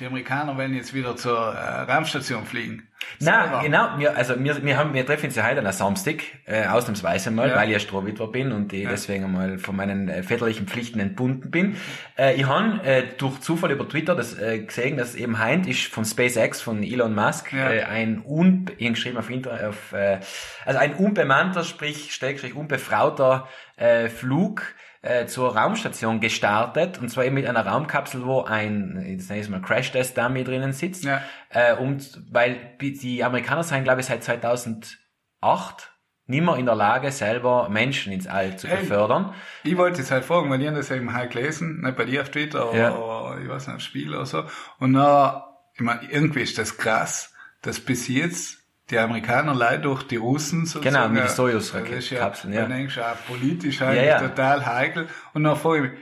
die Amerikaner wollen jetzt wieder zur äh, Raumstation fliegen. Na, genau. Wir, also wir, wir haben, wir treffen uns ja heute an einem Samstag, äh, ausnahmsweise mal, ja. weil ich ja Strohwitwer bin und ich ja. deswegen mal von meinen äh, väterlichen Pflichten entbunden bin. Äh, ich habe äh, durch Zufall über Twitter das äh, gesehen, dass eben heint ist von SpaceX, von Elon Musk, ja. äh, ein un, geschrieben auf, Inter, auf äh, also ein unbemannter, sprich, steckstrich unbefrauter äh, Flug äh, zur Raumstation gestartet und zwar eben mit einer Raumkapsel, wo ein, jetzt nenne ich mal Crash-Test-Dummy drinnen sitzt. Ja. Äh, und weil die Amerikaner sind, glaube ich, seit 2008 nicht mehr in der Lage, selber Menschen ins All zu hey, befördern. Ich wollte jetzt halt fragen, weil ich das eben halt gelesen, nicht bei dir auf Twitter, aber, ja. aber ich weiß nicht, auf Spiel oder so. Und dann, ich meine, irgendwie ist das krass, dass bis jetzt die Amerikaner leider durch die Russen sozusagen. Genau, mit Soyuz-Kapseln, ja. Ja. ja. politisch eigentlich ja, ja. total heikel. Und dann frage ich mich,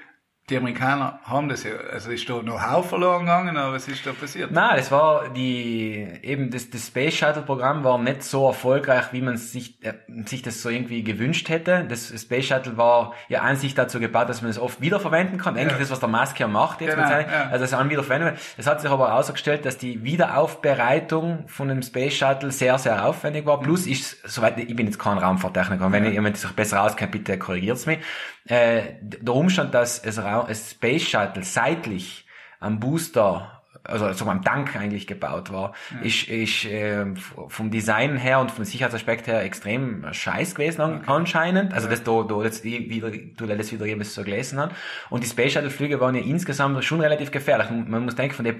die Amerikaner haben das ja, also ist da noch Hau verloren gegangen, aber was ist da passiert? Nein, das war die, eben das, das Space Shuttle Programm war nicht so erfolgreich, wie man sich, äh, sich das so irgendwie gewünscht hätte. Das Space Shuttle war ja an sich dazu gebaut, dass man es oft wiederverwenden kann. Eigentlich ja. das, was der Musk ja macht jetzt genau, mit seinen, ja. also das an wiederverwenden. Das hat sich aber herausgestellt, dass die Wiederaufbereitung von dem Space Shuttle sehr, sehr aufwendig war. Plus ist, soweit, ich bin jetzt kein Raumfahrttechniker, wenn ja. jemand sich besser auskennt, bitte korrigiert's mich. Äh, der Umstand, dass es es Space Shuttle seitlich am Booster also so am Tank eigentlich gebaut war, ja. ist, ist äh, vom Design her und vom Sicherheitsaspekt her extrem scheiß gewesen okay. anscheinend. Also ja. das da, da jetzt wieder, du das wieder eben so gelesen hast. Und die Space Shuttle Flüge waren ja insgesamt schon relativ gefährlich. Man muss denken von der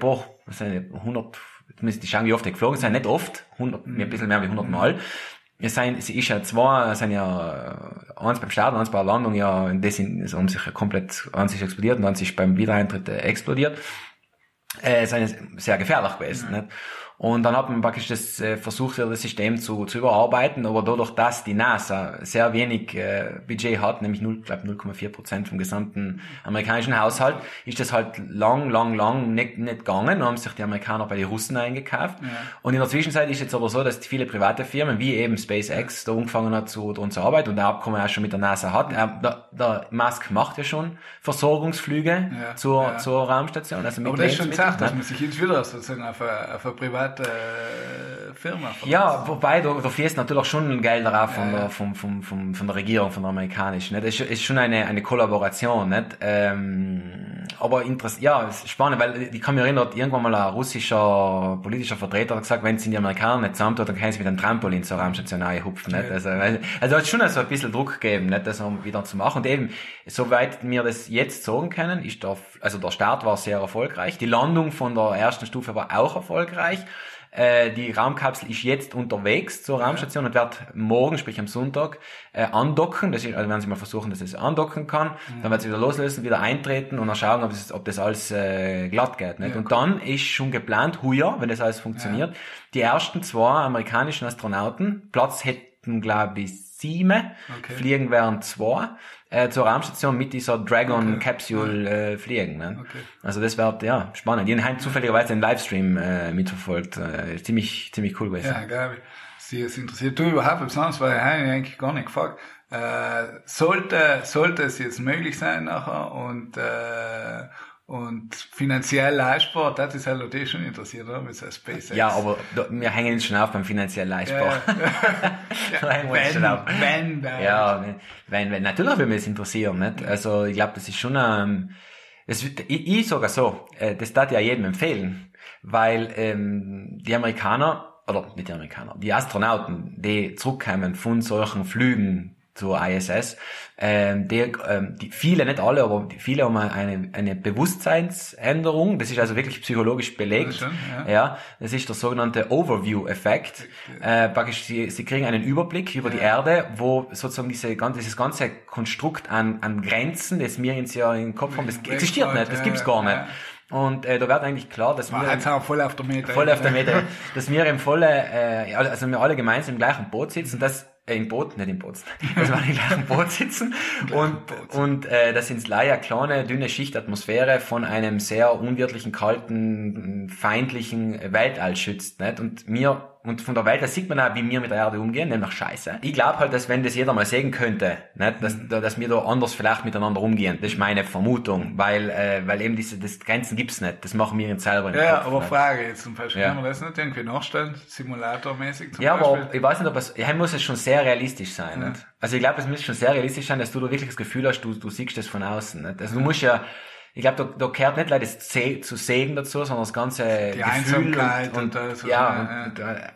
sind 100, jetzt müsste ich schauen, wie oft die geflogen sind, nicht oft, 100, mhm. ein bisschen mehr wie 100 Mal es sind, es ist ja zwei, es sind ja eins beim Start, eins bei der Landung ja, das sind, es haben sich komplett, eins ist explodiert und eins ist beim Wiedereintritt äh, explodiert. Äh, es sind sehr gefährlich gewesen, mhm. nicht? Und dann hat man praktisch das äh, versucht, das System zu, zu überarbeiten, aber dadurch, dass die NASA sehr wenig äh, Budget hat, nämlich 0, glaub 0,4 Prozent vom gesamten amerikanischen Haushalt, ist das halt lang, lang, lang nicht, nicht gegangen. Dann haben sich die Amerikaner bei den Russen eingekauft. Ja. Und in der Zwischenzeit ist jetzt aber so, dass viele private Firmen, wie eben SpaceX, da angefangen hat zu, daran zu arbeiten und der Abkommen auch schon mit der NASA hat. Ja. Äh, der, der Musk macht ja schon Versorgungsflüge ja. Zur, zur Raumstation. Also mit aber das ist schon gesagt, dass man sich jetzt wieder sozusagen auf eine, auf eine private private Firma. Ja, wobei da, da fließt natürlich schon Geld darauf von, ja, der, vom, vom, vom, von der Regierung, von der amerikanischen. Nicht? Es ist, schon eine, eine Kollaboration. Nicht? Ähm, aber interessant, ja, es ist spannend, weil ich kann mich erinnern, irgendwann mal ein russischer politischer Vertreter hat gesagt, wenn sie die Amerikaner nicht zusammentun, dann können sie mit einem Trampolin zur Raumstation hupfen. Nicht? Also, also hat schon so ein bisschen Druck gegeben, nicht? das wieder zu machen. Und eben, soweit wir das jetzt sagen können, ist der, also der Start war sehr erfolgreich. Die Landung von der ersten Stufe war auch erfolgreich. Äh, die Raumkapsel ist jetzt unterwegs zur Raumstation ja. und wird morgen, sprich am Sonntag, äh, andocken. Das ist, also werden sie mal versuchen, dass es andocken kann. Mhm. Dann wird sie wieder loslösen, wieder eintreten und dann schauen, ob, es, ob das alles äh, glatt geht. Nicht? Ja, und dann ist schon geplant, heuer, wenn das alles funktioniert, ja. die ersten zwei amerikanischen Astronauten, Platz hätten, glaube ich, sieben, okay. fliegen während zwei äh, zur Raumstation mit dieser Dragon. Capsule äh, fliegen. Ne? Okay. Also das wird ja spannend. Die haben zufälligerweise den Livestream äh, mitverfolgt. Äh, ziemlich ziemlich cool gewesen. Ja, geil. Sie ist interessiert. Du überhaupt was anderes, weil ich eigentlich gar nicht gefragt. Äh, sollte sollte es jetzt möglich sein nachher und äh, und finanziell leistbar, das ist halt natürlich schon interessiert, oder? Mit so SpaceX. Ja, aber da, wir hängen uns schon auf beim finanziell leistbar. Ja, ja. wenn, wenn, wenn, ja, wenn, wenn, natürlich würde mich das interessieren, nicht? Also, ich glaube, das ist schon, ähm, das, ich, ich sogar so, äh, das darf ja jedem empfehlen, weil, ähm, die Amerikaner, oder nicht die Amerikaner, die Astronauten, die zurückkommen von solchen Flügen zur ISS, ähm, der, ähm, die, viele, nicht alle, aber viele haben eine, eine Bewusstseinsänderung. Das ist also wirklich psychologisch belegt. Das schon, ja. ja. das ist der sogenannte Overview-Effekt. Äh, praktisch, sie, sie kriegen einen Überblick über ja. die Erde, wo sozusagen diese, ganze, dieses ganze Konstrukt an, an Grenzen, das mir jetzt ja im Kopf haben, das existiert nicht, das gibt's gar nicht. Und äh, da wird eigentlich klar, dass wir jetzt voll auf der Meter, voll auf der Meter, dass wir im volle, äh, also wir alle gemeinsam im gleichen Boot sitzen. Das äh, im Boot, nicht im Boot, dass wir in gleichen Boot sitzen und, und äh, das sind leider kleine, dünne Schichtatmosphäre von einem sehr unwirtlichen, kalten, feindlichen Weltall schützt. Nicht? Und wir und von der Welt, da sieht man auch, wie wir mit der Erde umgehen, nämlich scheiße. Ich glaube halt, dass wenn das jeder mal sehen könnte, nicht, dass, Mhm. dass wir da anders vielleicht miteinander umgehen. Das ist meine Vermutung, weil, äh, weil eben diese das Grenzen gibt's nicht. Das machen wir jetzt selber im Ja, ja, Kopf, aber nicht? Frage jetzt zum Beispiel, Ja. kann man das nicht irgendwie nachstellen, simulatormäßig zum Ja, Beispiel? aber ich weiß nicht, ob es, ja, muss es schon sehr realistisch sein, nicht? Also ich glaube, es muss schon sehr realistisch sein, dass du da wirklich das Gefühl hast, du, du siehst das von außen, nicht? Also du musst ja, ich glaube, da, da gehört nicht leider das zu Segen dazu, sondern das ganze Die Einsamkeit und, und und, alles, ja, ja, und, äh,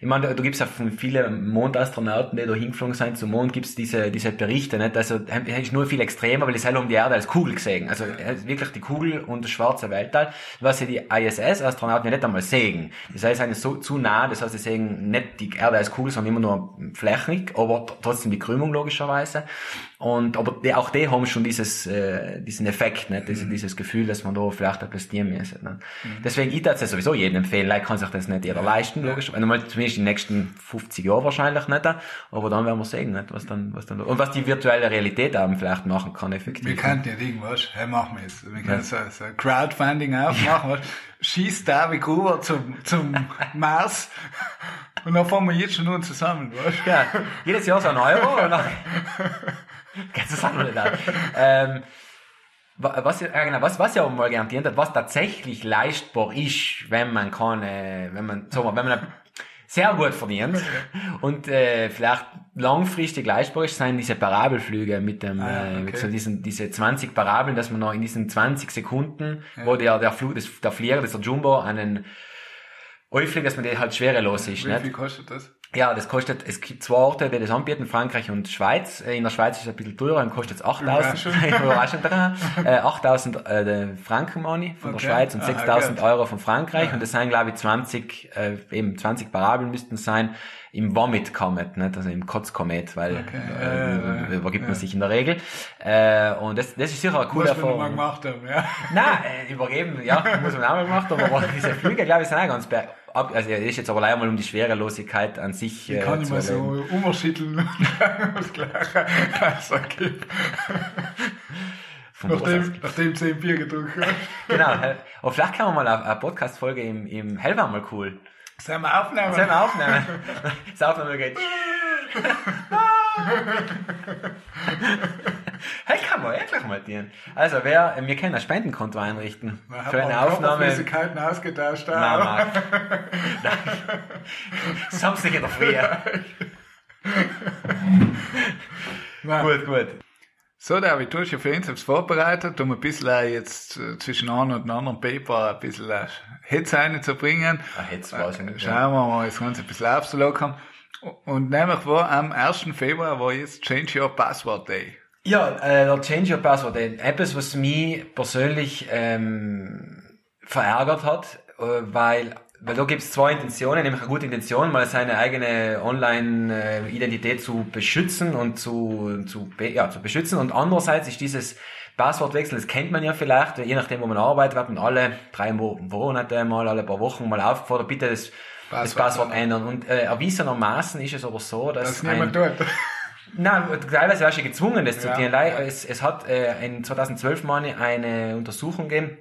ich meine, da, da gibt's ja von vielen Mondastronauten, die da hingeflogen sind zum Mond, gibt's diese, diese Berichte, nicht? Also, er ist nur viel extremer, weil die selber um die Erde als Kugel gesehen. Also, ist wirklich die Kugel und das schwarze Weltall, was ja die ISS-Astronauten ja nicht einmal sehen. Das heißt, sie sind so zu nah, das heißt, sie sehen nicht die Erde als Kugel, sondern immer nur flächig, aber trotzdem die Krümmung logischerweise. Und, aber die, auch die haben schon dieses, äh, diesen Effekt, nicht? Dieses, dieses Gefühl, dass man da vielleicht etwas dienen müssen. Nicht? Deswegen, ich würde es sowieso jedem empfehlen, Leider kann sich das nicht jeder leisten, logisch. Einmal zumindest in den nächsten 50 Jahren wahrscheinlich nicht. Aber dann werden wir sehen, nicht? Was dann, was dann, und was die virtuelle Realität eben vielleicht machen kann, effektiv. Wir könnten ja Ding, was? Hey, machen wir jetzt. Wir können so, so ein Crowdfunding aufmachen, was? Schießt David Gruber zum, zum Mars. Und dann fahren wir jetzt schon nur zusammen, was? Ja, jedes Jahr so ein Euro und dann kannst du aus. Ähm, wa- was, ja, genau, was, was ja auch mal garantiert hat, was tatsächlich leistbar ist, wenn man äh, wenn man, sagen wir, wenn man sehr gut verdient und äh, vielleicht langfristig leistbar ist, sind diese Parabelflüge mit dem, Ah, ja, äh, mit okay. so diesen, diese 20 Parabeln, dass man noch in diesen 20 Sekunden, wo der, der Flug, das, der Flieger, der Jumbo, einen Einfliegt, dass man der halt schwerelos ist, Wie nicht? viel kostet das? Ja, das kostet, es gibt zwei Orte, die das anbieten, Frankreich und Schweiz. Äh, In der Schweiz ist es ein bisschen teurer, dann kostet es 8000, Überraschend, äh, 8000 äh, Franken Money von Okay. der Schweiz und Ah, 6000 gut. Euro von Frankreich und das sind, glaube ich, 20, äh, eben 20 Parabeln müssten sein im Vomit Comet, nicht? also im Kotzkomet, weil Okay. äh, Äh, übergibt man ja. sich in der Regel. Äh, und das, das ist sicher eine coole Muss man mal Erfahrung. gemacht haben, ja. Nein, äh, übergeben, ja, muss man auch mal gemacht haben, aber diese Flüge, glaube ich, sind auch ganz be ab, also es ist jetzt aber leider mal um die Schwerelosigkeit an sich äh, kann ich mal erleben. so umschütteln und das Gleiche Wasser geben. Nachdem, nachdem sie ein Bier getrunken haben. Genau, aber vielleicht kann man mal eine, eine Podcast-Folge im, im Hellwarm mal cool. Sollen wir aufnehmen? Sollen wir aufnehmen? Das Aufnahme geht. hey, kann man wirklich mal dienen. Also, wer, wir können ein Spendenkonto einrichten. Wir Für haben eine Aufnahme. Flüssigkeiten ausgetauscht. Nein, auch. Marc. Nein. Samstag in der Früh. Nein. Gut, gut. So, David, du hast ja für uns etwas vorbereitet, um ein bisschen auch jetzt äh, zwischen einem und anderen Paper ein bisschen äh, Hitze reinzubringen. Ah, jetzt weiß ich nicht. Schauen wir mal, das Ganze ein bisschen aufzulockern. Und nämlich war am 1. Februar war jetzt Change Your Password Day. Ja, äh, der Change Your Password, äh, etwas, was mich persönlich ähm, verärgert hat, äh, weil, weil da gibt's zwei Intentionen, nämlich eine gute Intention, mal seine eigene Online-Identität zu beschützen und zu, zu, ja, zu beschützen und andererseits ist dieses Passwortwechsel, das kennt man ja vielleicht, je nachdem, wo man arbeitet, wird man alle drei Mo- Monate mal, alle paar Wochen mal aufgefordert, bitte das, das Passwort ändern. Und äh, erwiesenermaßen ist es aber so, dass Das niemand ein, tut. Nein, teilweise warst du gezwungen, das zu Ja. tun. Lei- Es, es hat äh, in 2012 mal eine Untersuchung gegeben,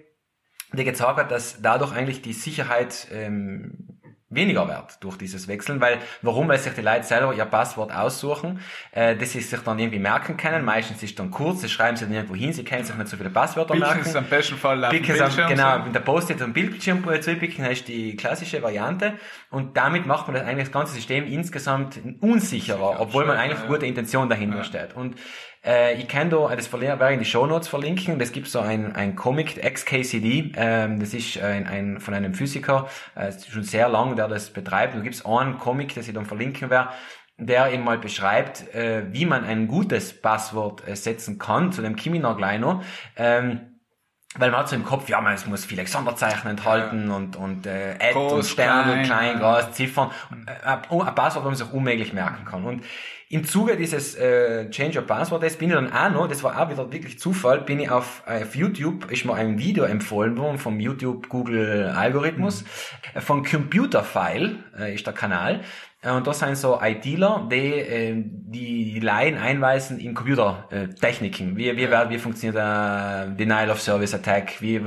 die gezeigt hat, dass dadurch eigentlich die Sicherheit ähm, weniger wird durch dieses Wechseln, weil warum? Weil sich die Leute selber ihr Passwort aussuchen, äh, das sie sich dann irgendwie merken können. Meistens ist dann kurz, das schreiben sie dann irgendwo hin, sie können sich nicht so viele Passwörter merken. Business am besten Fall auf sie am- Bildschirm. genau, so. mit der Post-it am Bildschirm zupicken, das ist die klassische Variante. Und damit macht man das eigentlich das ganze System insgesamt unsicherer, obwohl man eigentlich gute Intention dahinter steht. Und äh, ich kann da, das werde ich in die Show Notes verlinken, das gibt so ein, ein Comic, XKCD, ähm, das ist ein, ein, von einem Physiker, äh, ist schon sehr lang, der das betreibt. Und da gibt es einen Comic, das ich dann verlinken werde, der eben mal beschreibt, äh, wie man ein gutes Passwort äh, setzen kann, zu dem kimi noch gleich noch. Ähm, weil man hat so im Kopf, ja, man, es muss viele Sonderzeichen enthalten und, und äh, Ad Groß, und Stern und klein, klein, ja. groß, Ziffern. Und, äh, ein ein Passwort, wo man sich unmöglich merken kann. Und im Zuge dieses äh, Change of Password bin ich dann auch noch, das war auch wieder wirklich Zufall, bin ich auf, auf YouTube, ist mir ein Video empfohlen worden vom YouTube Google Algorithmus, äh, von Computerfile äh, ist der Kanal. Äh, Und das sind so IT-Ler, die äh, die Laien einweisen in Computertechniken. Wie, wie, wie, wie funktioniert ein Denial of Service Attack? Wie,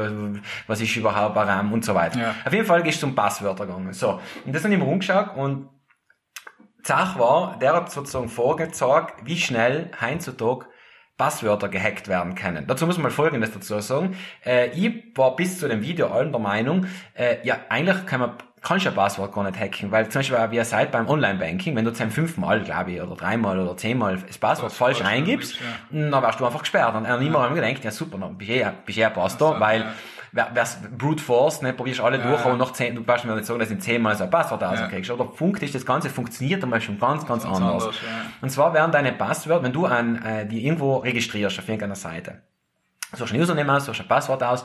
was ist überhaupt RAM und so weiter. Ja. Auf jeden Fall gehst du zum Passwörter gegangen. So. Und das dann immer rumgeschaut und die Sache war, der hat sozusagen vorgezeigt, wie schnell heutzutage Passwörter gehackt werden können. Dazu muss man mal Folgendes dazu sagen. Äh, ich war bis zu dem Video allen der Meinung, äh, ja, eigentlich kann man kannst du ein Passwort gar nicht hacken, weil zum Beispiel wie ihr seid beim Online-Banking, wenn du zum fünfmal, glaube ich, oder dreimal oder zehnmal das Passwort Das falsch eingibst, eingibst, dann wirst du einfach gesperrt. Und immer haben wir gedacht, ja super, dann bist du eh, bist eh ein Pastor, so, weil ja. Wer's Brute Force, ne, probierst alle durch, ja. aber noch zehn, du kannst mir nicht sagen, dass du in zehnmal so ein Passwort rauskriegst. Oder Punkt ist, das Ganze funktioniert einmal schon ganz, ganz, Ganz anders. anders, ja. Und zwar werden deine Passwörter, wenn du an, äh, die irgendwo registrierst auf irgendeiner Seite, suchst ein Username aus, suchst ein Passwort aus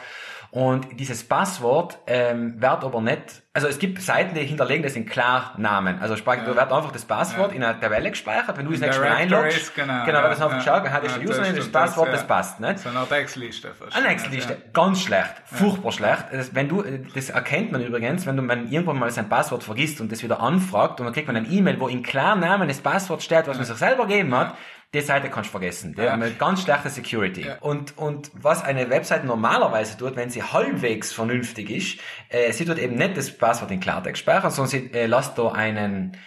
und dieses Passwort ähm, wird aber nicht, also es gibt Seiten, die hinterlegen das in Klarnamen. Also sprich, da wird einfach das Passwort in einer Tabelle gespeichert, wenn du das nächste Mal einloggst, genau, genau, ja, weil das einfach ja. geschaut, das Ja, der Username, das, Passwort, das, das, ja. passt, nicht? So eine Textliste. fast. Eine Excel-Liste, ganz schlecht, furchtbar schlecht. Das, wenn du, das erkennt man übrigens, wenn du man irgendwann mal sein Passwort vergisst und das wieder anfragt und dann kriegt man ein E-Mail, wo im Klarnamen das Passwort steht, was man sich selber gegeben hat, die Seite kannst du vergessen. Die Ja. haben eine ganz schlechte Security. Ja. Und, und was eine Website normalerweise tut, wenn sie halbwegs vernünftig ist, äh, sie tut eben nicht das Passwort in Klartext speichern, sondern sie äh, lässt da einen,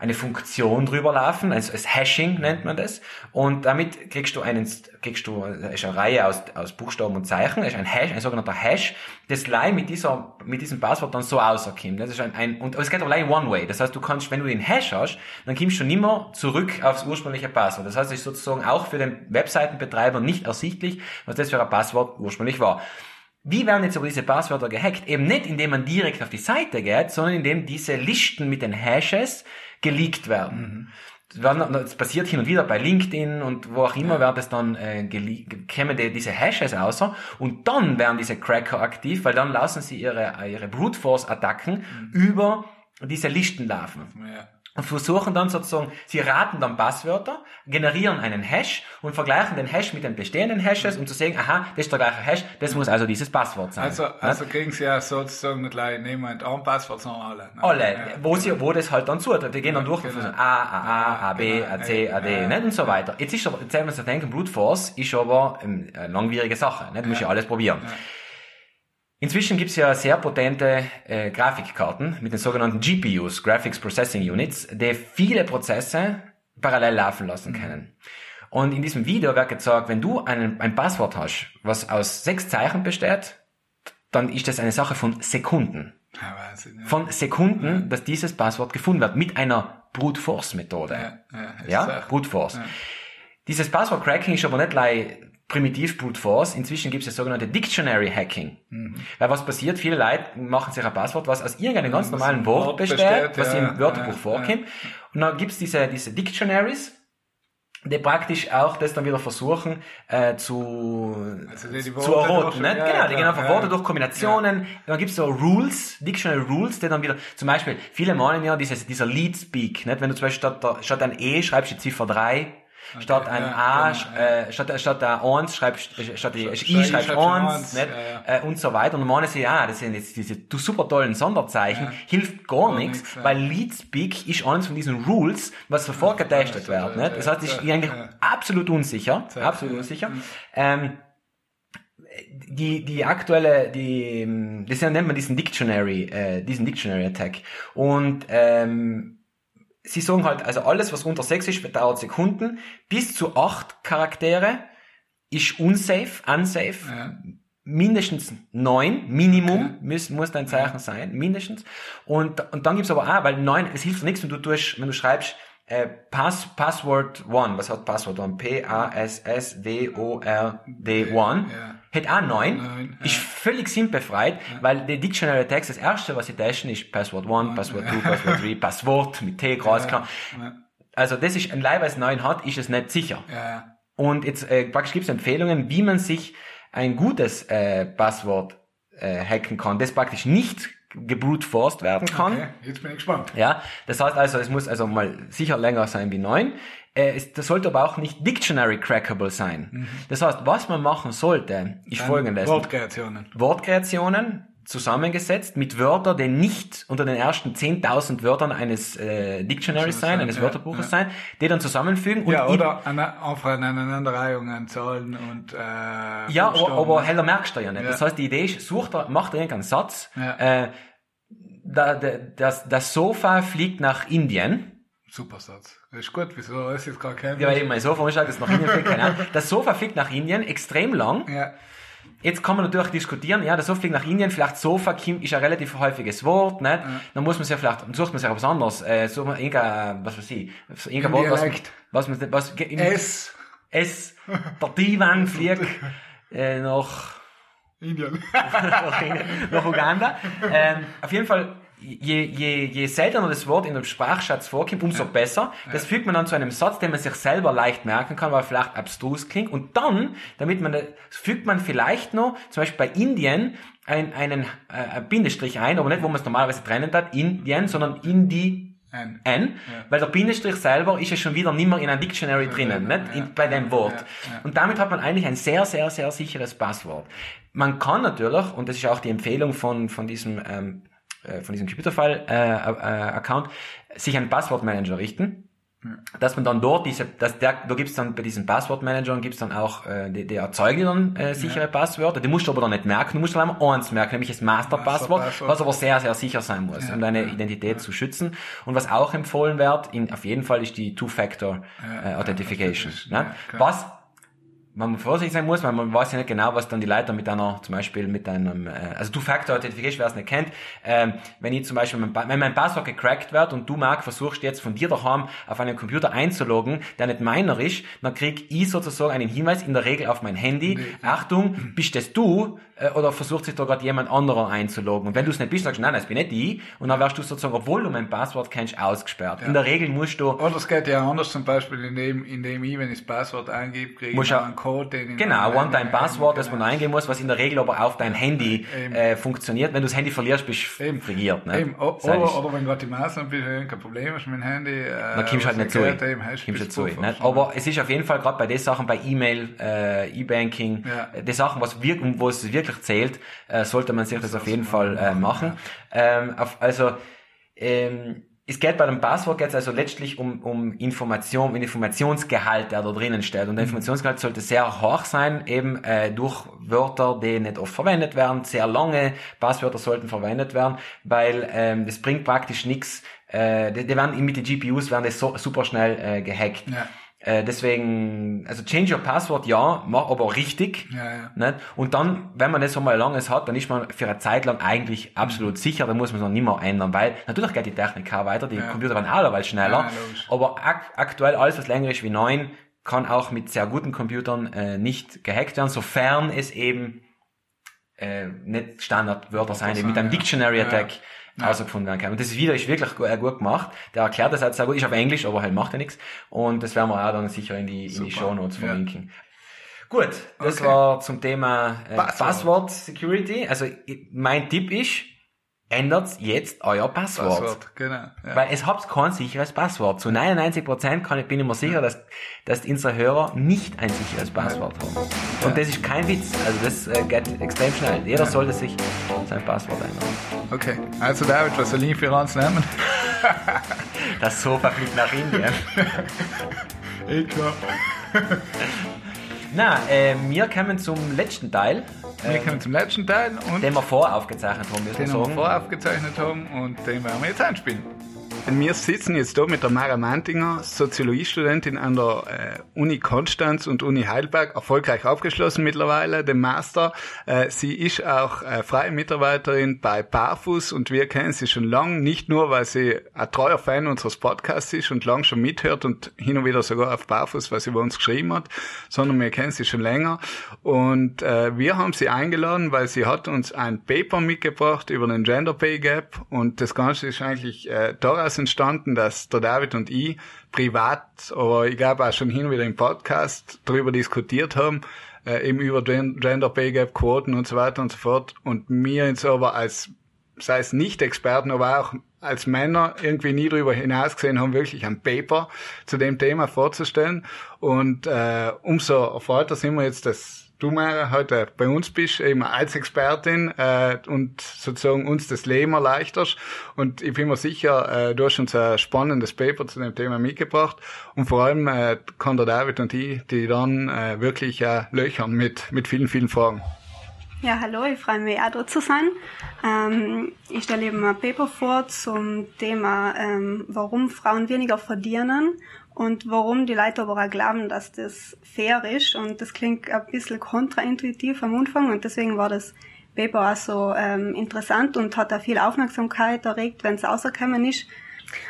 eine Funktion drüber laufen, also als Hashing nennt man das. Und damit kriegst du einen, kriegst du, ist eine Reihe aus, aus Buchstaben und Zeichen, ist ein Hash, ein sogenannter Hash, das gleich mit dieser, mit diesem Passwort dann so rauskommt. Das ist ein, ein, und, es geht gleich one way. Das heißt, du kannst, wenn du den Hash hast, dann kommst du nimmer zurück aufs ursprüngliche Passwort. Das heißt, es ist sozusagen auch für den Webseitenbetreiber nicht ersichtlich, was das für ein Passwort ursprünglich war. Wie werden jetzt aber diese Passwörter gehackt? Eben nicht, indem man direkt auf die Seite geht, sondern indem diese Listen mit den Hashes geleakt werden. Das werden- Das passiert hin und wieder bei LinkedIn und wo auch immer wird es dann äh, kämen die, diese Hashes außer und dann werden diese Cracker aktiv, weil dann lassen sie ihre, ihre Brute Force Attacken über diese Listen laufen Ja. Und versuchen dann sozusagen, sie raten dann Passwörter, generieren einen Hash und vergleichen den Hash mit den bestehenden Hashes, um zu sehen, aha, das ist der gleiche Hash, das muss also dieses Passwort sein. Also, also kriegen sie ja sozusagen nicht gleich niemand ein Passwort, sondern alle. ne? alle, Ja. wo sie, wo das halt dann zutrifft. Die gehen dann durch und genau. versuchen A, A, A, A, B, Genau. A, C, A, D, Ja. nicht? Und so weiter. Jetzt ist aber, jetzt haben wir uns denken, Brute Force ist aber ähm, eine langwierige Sache, nicht? Du musst ja alles probieren. Inzwischen gibt's ja sehr potente äh, Grafikkarten mit den sogenannten GPUs, Graphics Processing Units, die viele Prozesse parallel laufen lassen können. Und in diesem Video wird gezeigt, wenn du einen, ein Passwort hast, was aus sechs Zeichen besteht, dann ist das eine Sache von Sekunden. Ja, Wahnsinn. Ja. Von Sekunden, dass dieses Passwort gefunden wird mit einer Brute Force Methode. ja, ja, Ja. Brute Force. Dieses Passwort-Cracking ist aber nicht gleich primitiv Brute Force. Inzwischen gibt es das sogenannte Dictionary Hacking. Mhm. Weil was passiert? Viele Leute machen sich ein Passwort, was aus irgendeinem ganz normalen ein Wort Wort besteht, besteht, was ja, im Wörterbuch ja, vorkommt. Und dann gibt's diese, diese Dictionaries, die praktisch auch das dann wieder versuchen äh, zu, Also die die zu erroten. Nicht? ja, genau, die gehen einfach ja. Worte durch Kombinationen. Dann gibt's so Rules, Dictionary Rules, die dann wieder, zum Beispiel, viele malen ja dieses, dieser Lead Speak, nicht? wenn du zum Beispiel statt, statt ein E schreibst die Ziffer 3, statt ein ja, A, genau, äh, statt, statt ein 1 schreibst, äh, statt die I Statt I schreibst schreibst du 1, eins, nicht? ja, Äh, und so weiter. Und dann meinen sie, ja, das sind jetzt diese super tollen Sonderzeichen, hilft gar, Gar nichts, ja. weil Lead Speak ist eines von diesen Rules, was sofort getestet ja, wird, ja, nicht? Das heißt, ich ja, bin eigentlich ja. absolut unsicher, Ja, absolut ja, unsicher. Ähm, die, die aktuelle, die, das nennt man diesen Dictionary, äh, diesen Dictionary Attack. Und, ähm, sie sagen halt, also alles, was unter sechs ist, dauert Sekunden. Bis zu acht Charaktere ist unsafe, unsafe. Ja. Mindestens neun, Minimum, muss, muss dein Zeichen sein, mindestens. Und, und dann gibt's aber auch, weil neun, es hilft nichts, wenn du tust, wenn du schreibst, äh, Pass, Password One, was hat Password One? P-A-S-S-W-O-R-D One. Ja. Hätte auch neun. Neun, Ist völlig sinnbefreit, weil die Dictionary Text, das erste, was sie testen, ist Password One, Password Two, Password Three, Passwort mit T, groß, klar. Ja. Also das ist ein Leihweis neun hat, ist es nicht sicher. Ja. Und jetzt äh, praktisch gibt es Empfehlungen, wie man sich ein gutes äh, Passwort äh, hacken kann, das praktisch nicht gebrute-forced werden kann. Okay, jetzt bin ich gespannt. Ja, das heißt also, es muss also mal sicher länger sein wie neun. Äh, das sollte aber auch nicht dictionary crackable sein. Das heißt, was man machen sollte, ist folgendes. Wortkreationen. Wortkreationen, zusammengesetzt mit Wörtern, die nicht unter den ersten 10.000 Wörtern eines äh, Dictionaries sein, eines ja, Wörterbuches ja. sein, die dann zusammenfügen. Und Ja, oder eine, einfach eine Aneinanderreihung an Zahlen und äh, ja, aber, aber heller merkst du ja nicht. Ja. Das heißt, die Idee ist, sucht macht irgendeinen Satz. Äh, da, da, das, das Sofa fliegt nach Indien. Super Satz. Das ist gut, wieso ist jetzt gar kein Ja, weil ich mein Sofa umschaut, das nach Indien fliegt, keine Ahnung. Das Sofa fliegt nach Indien, extrem lang. Ja, Jetzt kann man natürlich diskutieren, ja, der Sofa fliegt nach Indien, vielleicht Sofa Kim ist ein relativ häufiges Wort, nicht? Dann muss man sich ja vielleicht, dann sucht man sich was anderes, äh, so man irgendein, was weiß ich, irgendein Wort, was, was man, was, im, S. es, der Divan fliegt, äh, nach, Indien. nach Uganda. Ähm, auf jeden Fall, je, je, je seltener das Wort in einem Sprachschatz vorkommt, umso besser. Das fügt man dann zu einem Satz, den man sich selber leicht merken kann, weil vielleicht abstrus klingt. Und dann, damit man, das, fügt man vielleicht noch, zum Beispiel bei Indien, ein, einen äh, Bindestrich ein, aber nicht, wo man es normalerweise trennen hat, Indien, sondern Indi, N. N, weil der Bindestrich selber ist ja schon wieder nicht mehr in einem Dictionary drinnen, ja, nicht? ja, In, bei dem Wort. ja, ja. Und damit hat man eigentlich ein sehr, sehr, sehr sicheres Passwort. Man kann natürlich, und das ist auch die Empfehlung von, von diesem, ähm, äh, von diesem Computerfile-Account, sich einen Passwortmanager richten. Dass man dann dort diese, dass der, da gibt's dann bei diesen Passwortmanagern gibt's dann auch, äh, die erzeugen dann äh, sichere Passwörter. Die musst du aber dann nicht merken. Du musst dann einmal eins merken, nämlich das Masterpasswort, Masterpasswort. was aber sehr, sehr sicher sein muss, um deine Identität zu schützen. Und was auch empfohlen wird, in, auf jeden Fall ist die Two-Factor äh, Authentification. ne? ja, was man vorsichtig sein muss, weil man weiß ja nicht genau, was dann die Leute mit einer, zum Beispiel mit einem, äh, also Two-Factor Authentification, wer es nicht kennt, ähm, wenn ich zum Beispiel, mein, wenn mein Passwort gecrackt wird und du, Marc, versuchst jetzt von dir daheim auf einen Computer einzuloggen, der nicht meiner ist, dann krieg ich sozusagen einen Hinweis, in der Regel auf mein Handy, Achtung, bist das du, äh, oder versucht sich da gerade jemand anderer einzuloggen. Und wenn du es nicht bist, sagst du, nein, das bin nicht ich, und dann wirst du sozusagen, obwohl du mein Passwort kennst, ausgesperrt. In der Regel musst du, Oder es geht ja anders, zum Beispiel, indem, indem ich, wenn ich das Passwort eingebe, kriege ich ja- einen Code, den ich Genau, One-Time-Passwort, das man eingeben muss, was in der Regel aber auf dein Handy Eben. äh, funktioniert. Wenn du das Handy verlierst, bist du frigiert. Ne? Eben, o- ich. oder, oder wenn gerade die Maßnahme bist, kein Problem hast mit dem Handy. Äh, dann kommst du halt nicht zu. Eben, Kommst nicht zu. Ne? Aber es ist auf jeden Fall gerade bei den Sachen, bei E-Mail, äh, E-Banking, Ja. äh, die Sachen, was wirk um wo es wirklich zählt, äh, sollte man sich das auf jeden Fall äh, machen. Ähm, auf, also ähm, es geht bei dem Passwort geht's also letztlich um, um Information, um Informationsgehalt, der da drinnen steht. Und der Informationsgehalt sollte sehr hoch sein, eben äh, durch Wörter, die nicht oft verwendet werden. Sehr lange Passwörter sollten verwendet werden, weil ähm, das bringt praktisch nichts. Äh, die, die werden mit den GPUs werden das so, super schnell äh, gehackt. Ja. Äh, deswegen, also change your password, ja, mach aber richtig. Ja, ja. Nicht? Und dann, wenn man das einmal langes hat, dann ist man für eine Zeit lang eigentlich absolut sicher, dann muss man es noch nicht mehr ändern, weil natürlich geht die Technik auch weiter, die Ja. Computer werden allerweil schneller, Ja, logisch. aber ak aktuell alles, was länger ist wie neun, kann auch mit sehr guten Computern äh, nicht gehackt werden, sofern es eben äh, nicht Standardwörter sein, die mit einem. Dictionary Ja. Attack herausgefunden werden. Und das Video ist wirklich gu- äh, gut gemacht. Der erklärt das halt sehr gut. Ist auf Englisch, aber halt macht ja nichts. Und das werden wir auch dann sicher in die, in die. Show Notes Ja. verlinken. Gut, das Okay. war zum Thema äh, Passwort. Passwort. Security. Also mein Tipp ist, ändert jetzt euer Passwort. Passwort, genau. Ja. Weil es habt kein sicheres Passwort. Zu 99% kann bin ich mir sicher, dass, dass unsere Hörer nicht ein sicheres Passwort haben. Und das ist kein Witz. Also das äh, geht extrem schnell. Jeder sollte sich sein Passwort ändern. Okay, also David, was soll ich für uns nehmen? Das Sofa fliegt nach Indien. Ich klar. Na, äh, wir kommen zum letzten Teil, Wir kommen zum letzten Teil und den wir voraufgezeichnet haben, müssen wir den wir voraufgezeichnet haben und den werden wir jetzt einspielen. Wir sitzen jetzt da mit der Mara Mantinger, Soziologiestudentin an der äh, Uni Konstanz und Uni Heidelberg, erfolgreich abgeschlossen mittlerweile, den Master. Äh, sie ist auch äh, freie Mitarbeiterin bei Barfuß und wir kennen sie schon lang, nicht nur, weil sie ein treuer Fan unseres Podcasts ist und lang schon mithört und hin und wieder sogar auf Barfuß, was sie bei uns geschrieben hat, sondern wir kennen sie schon länger. Und äh, wir haben sie eingeladen, weil sie hat uns ein Paper mitgebracht über den Gender Pay Gap und das Ganze ist eigentlich äh, daraus entstanden, dass der David und ich privat, aber ich glaube auch schon hin und wieder im Podcast darüber diskutiert haben, äh, eben über Gen- Gender Pay Gap, Quoten und so weiter und so fort. Und wir jetzt aber als, sei es nicht Experten, aber auch als Männer irgendwie nie darüber hinausgesehen haben, wirklich ein Paper zu dem Thema vorzustellen. Und äh, umso erfreuter sind wir jetzt, dass du Mara heute bei uns bist, eben als Expertin äh, und sozusagen uns das Leben erleichterst. Und ich bin mir sicher, äh, du hast uns ein spannendes Paper zu dem Thema mitgebracht. Und vor allem äh, kann der David und ich die dann äh, wirklich äh, löchern mit, mit vielen, vielen Fragen. Ja, hallo, ich freue mich auch da zu sein. Ähm, ich stelle eben ein Paper vor zum Thema, ähm, warum Frauen weniger verdienen und warum die Leute aber auch glauben, dass das fair ist. Und das klingt ein bisschen kontraintuitiv am Anfang und deswegen war das Paper auch so ähm, interessant und hat auch viel Aufmerksamkeit erregt, wenn es rausgekommen ist.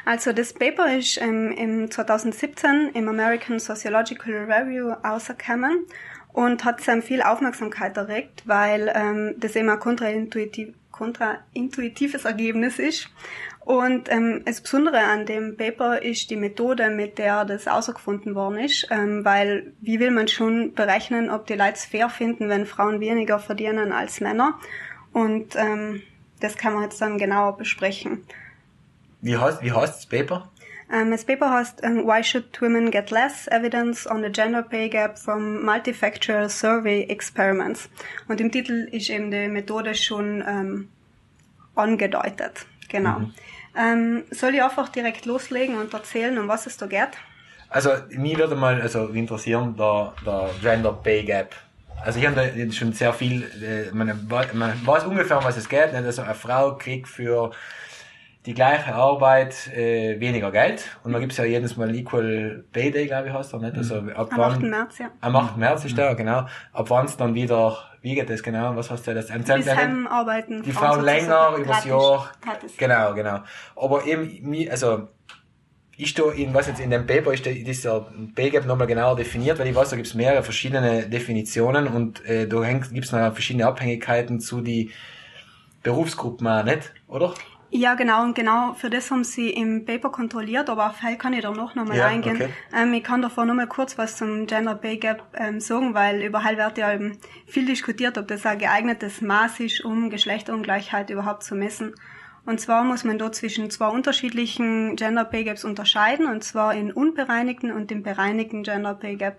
Also das Paper ist ähm, im 2017 im American Sociological Review rausgekommen und hat sehr viel Aufmerksamkeit erregt, weil ähm, das ein kontraintuitiv, kontraintuitives Ergebnis ist. Und ähm, das Besondere an dem Paper ist die Methode, mit der das ausgefunden worden ist, ähm, weil wie will man schon berechnen, ob die Leute es fair finden, wenn Frauen weniger verdienen als Männer? Und ähm, das kann man jetzt dann genauer besprechen. Wie heißt, wie heißt das Paper? Um, das Paper heißt um, Why Should Women Get Less? Evidence on the Gender Pay Gap from Multifactorial Survey Experiments. Und im Titel ist eben die Methode schon ähm, angedeutet. Genau. Mhm. Ähm, soll ich einfach direkt loslegen und erzählen, um was es da geht? Also, mich würde mal also interessieren, der, der Gender Pay Gap. Also ich habe da schon sehr viel, äh, man, man weiß ungefähr, um was es geht. Also eine Frau kriegt für die gleiche Arbeit äh, weniger Geld und man gibt's ja jedes Mal Equal Pay Day, glaube ich, heißt er nicht? Also ab am wann, 8. März, ja. Am 8. März ist der, genau. Ab wann es dann wieder, wie geht das genau? Was hast du das? Bis heim arbeiten. Die Frauen länger, übers Jahr. Genau, genau. Aber eben, also, ist da in, was jetzt in dem Paper ist, dieser Pay-Gap nochmal genauer definiert, weil ich weiß, da gibt's mehrere verschiedene Definitionen und äh, da gibt's noch verschiedene Abhängigkeiten zu die Berufsgruppen auch nicht, oder? Ja, genau, und genau für das haben sie im Paper kontrolliert, aber auf Fall kann ich da noch nochmal ja, eingehen. Okay. Ähm, ich kann davor nochmal kurz was zum Gender Pay Gap ähm, sagen, weil überall wird ja eben viel diskutiert, ob das ein geeignetes Maß ist, um Geschlechterungleichheit überhaupt zu messen. Und zwar muss man dort zwischen zwei unterschiedlichen Gender Pay Gaps unterscheiden, und zwar in unbereinigten und im bereinigten Gender Pay Gap.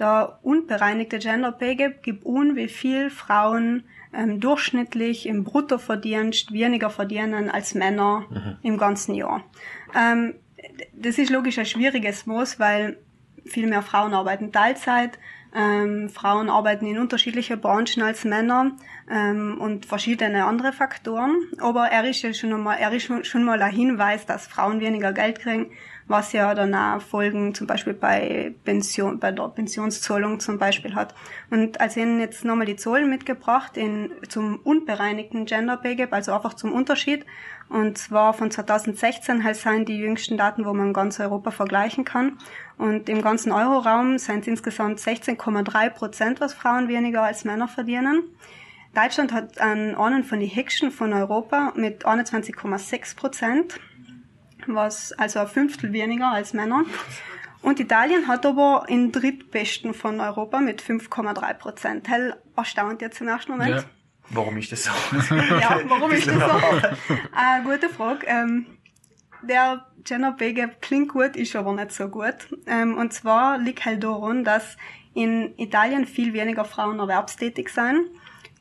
Der unbereinigte Gender Pay Gap gibt un, wie viel Frauen ähm, durchschnittlich im Bruttoverdienst weniger verdienen als Männer mhm. im ganzen Jahr. Ähm, das ist logisch ein schwieriges Maß, weil viel mehr Frauen arbeiten Teilzeit, ähm, Frauen arbeiten in unterschiedlichen Branchen als Männer ähm, und verschiedene andere Faktoren. Aber er ist ja schon mal, er ist schon mal ein Hinweis, dass Frauen weniger Geld kriegen, was ja dann auch Folgen zum Beispiel bei Pension, bei der Pensionszahlung zum Beispiel hat. Und als Ihnen jetzt nochmal die Zahlen mitgebracht in, zum unbereinigten Gender Pay Gap, also einfach zum Unterschied. Und zwar von 2016 halt sind die jüngsten Daten, wo man ganz Europa vergleichen kann. Und im ganzen Euroraum sind es insgesamt 16,3 Prozent, was Frauen weniger als Männer verdienen. Deutschland hat einen von den höchsten von Europa mit 21,6 Prozent was also ein Fünftel weniger als Männer. Und Italien hat aber den drittbesten von Europa mit 5,3 Prozent. Hell erstaunt jetzt im ersten Moment. Ja. Warum ist das so? ja, warum ist das so? äh, gute Frage. Ähm, der Gender Pay Gap klingt gut, ist aber nicht so gut. Ähm, und zwar liegt halt daran, dass in Italien viel weniger Frauen erwerbstätig sind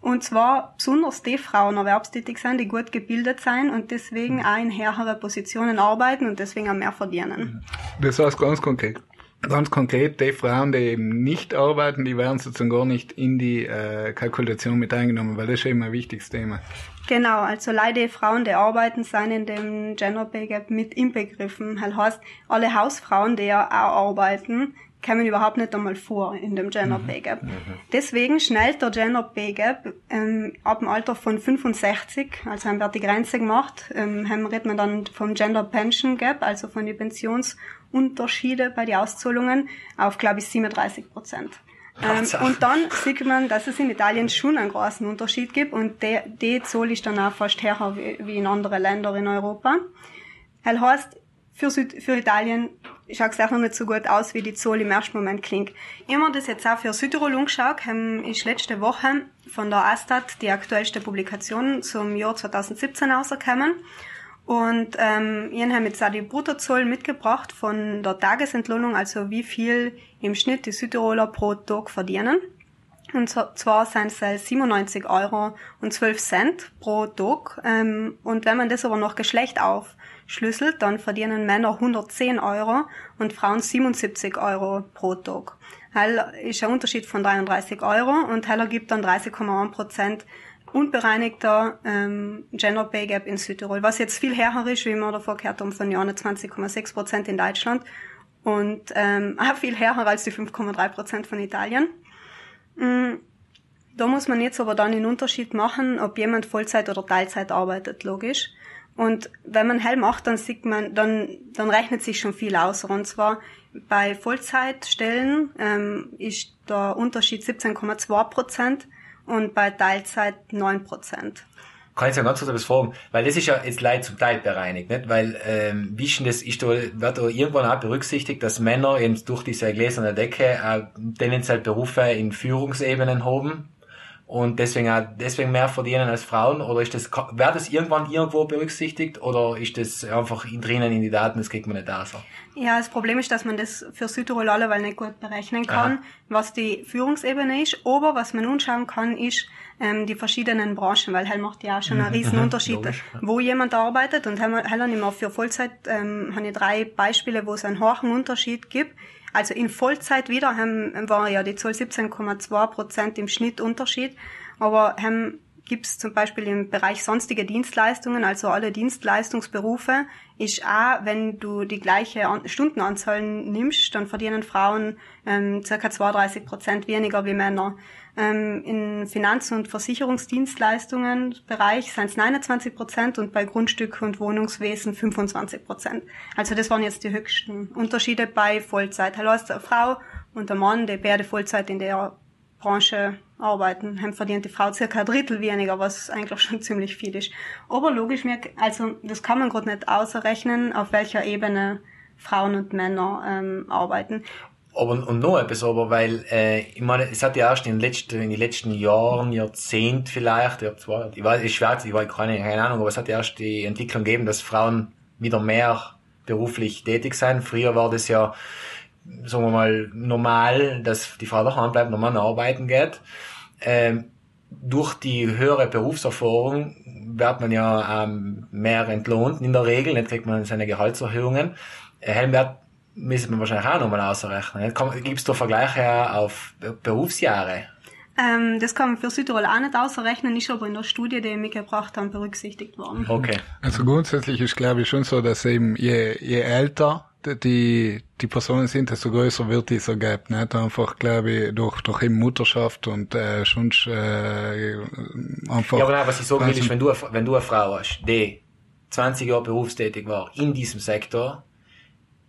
und zwar besonders die Frauen erwerbstätig sind, die gut gebildet sind und deswegen mhm. auch in höhere Positionen arbeiten und deswegen auch mehr verdienen. Das heißt ganz konkret. Ganz konkret, die Frauen, die eben nicht arbeiten, die werden sozusagen gar nicht in die äh, Kalkulation mit eingenommen, weil das ist eben ein wichtiges Thema. Genau, also leider Frauen, die arbeiten, sind in dem Gender Pay Gap mit inbegriffen. Das heißt, alle Hausfrauen, die ja auch arbeiten, kämen überhaupt nicht einmal vor in dem Gender mhm. Pay Gap. Mhm. Deswegen schnellt der Gender Pay Gap ähm, ab dem Alter von 65, also haben wir die Grenze gemacht, ähm, haben, redet man dann vom Gender Pension Gap, also von den Pensionsunterschiede bei den Auszahlungen, auf, glaube ich, 37 Prozent. Ähm, und dann sieht man, dass es in Italien schon einen großen Unterschied gibt und die, die Zahl ist dann auch fast höher wie, wie in anderen Ländern in Europa. Das heißt, für, Süd für Italien schaut es auch noch nicht so gut aus, wie die Zahl im ersten Moment klingt. Immer das jetzt auch für Südtirol angeschaut, haben ist letzte Woche von der Astat die aktuellste Publikation zum Jahr 2017 rausgekommen. Und ähm, ich habe jetzt auch die Bruttozahl mitgebracht von der Tagesentlohnung, also wie viel im Schnitt die Südtiroler pro Tag verdienen. Und zwar sind es 97 Euro und 12 Cent pro Tag. Ähm, und wenn man das aber nach Geschlecht aufschlüsselt, dann verdienen Männer 110 Euro und Frauen 77 Euro pro Tag. Hell ist ein Unterschied von 33 Euro und Heller gibt dann 30,1 Prozent unbereinigter ähm, Gender Pay Gap in Südtirol, was jetzt viel härter ist, wie wir davor gehört haben, von Jahren 20,6 Prozent in Deutschland und ähm, auch viel härter als die 5,3 Prozent von Italien. Mm, da muss man jetzt aber dann den Unterschied machen, ob jemand Vollzeit oder Teilzeit arbeitet, logisch. Und wenn man hell macht, dann sieht man, dann, dann rechnet sich schon viel aus. Und zwar bei Vollzeitstellen ähm, ist der Unterschied 17,2 Prozent und bei Teilzeit 9 Prozent. Kann ich ja ganz kurz etwas fragen, weil das ist ja jetzt leid zum Teil bereinigt, nicht? Weil, ähm, wie das, ist da, wird da irgendwann auch berücksichtigt, dass Männer eben durch diese gläserne Decke auch tendenziell Berufe in Führungsebenen haben? Und deswegen auch, deswegen mehr verdienen als Frauen? Oder ist das, wird das irgendwann irgendwo berücksichtigt? Oder ist das einfach drinnen in die Daten, das kriegt man nicht da so? Ja, das Problem ist, dass man das für Südtirol alleweil nicht gut berechnen kann, Aha. was die Führungsebene ist. Aber was man anschauen kann, ist, ähm, die verschiedenen Branchen, weil Hell macht ja auch schon einen mhm. riesen mhm. Unterschied, Logisch, ja. wo jemand arbeitet. Und Hell hat immer für Vollzeit, ähm, habe ich drei Beispiele, wo es einen hohen Unterschied gibt. Also in Vollzeit wieder haben, war ja die Zahl 17,2 Prozent im Schnitt Unterschied. Aber haben gibt es zum Beispiel im Bereich sonstige Dienstleistungen, also alle Dienstleistungsberufe, ist auch, wenn du die gleiche Stundenanzahl nimmst, dann verdienen Frauen ähm, ca. 32 Prozent weniger wie Männer. Ähm, in Finanz- und Versicherungsdienstleistungen Bereich sind es 29 Prozent und bei Grundstück- und Wohnungswesen 25 Prozent. Also das waren jetzt die höchsten Unterschiede bei Vollzeit. Hallo, ist eine Frau und der Mann, der beide Vollzeit in der Branche arbeiten, haben verdient die Frau circa ein Drittel weniger, was eigentlich schon ziemlich viel ist. Aber logisch, also das kann man gerade nicht ausrechnen, auf welcher Ebene Frauen und Männer ähm, arbeiten. Aber, und noch etwas aber, weil, äh, ich meine, es hat ja erst in den letzten, in den letzten Jahren, Jahrzehnt vielleicht, ich, zwar, ich weiß, ich schwer, ich weiß keine, keine Ahnung, aber es hat ja erst die Entwicklung gegeben, dass Frauen wieder mehr beruflich tätig sein. Früher war das ja, sagen wir mal, normal, dass die Frau daheim bleibt, normal arbeiten geht. Ähm, durch die höhere Berufserfahrung wird man ja ähm, mehr entlohnt in der Regel, nicht kriegt man seine Gehaltserhöhungen. Äh, Helmut müssen wir wahrscheinlich auch nochmal ausrechnen. Gibt es da Vergleiche auf Berufsjahre? Ähm, das kann man für Südtirol auch nicht ausrechnen, ist aber in der Studie, die wir mitgebracht haben, berücksichtigt worden. Okay. Also grundsätzlich ist glaube ich schon so, dass eben je, je älter die, die Personen sind, desto größer wird dieser Gap. Nicht? Einfach, glaube ich, durch, durch eben Mutterschaft und äh, sonst äh, einfach... Ja, aber nein, was ich sagen will, ist, wenn du, wenn du eine Frau hast, die 20 Jahre berufstätig war in diesem Sektor,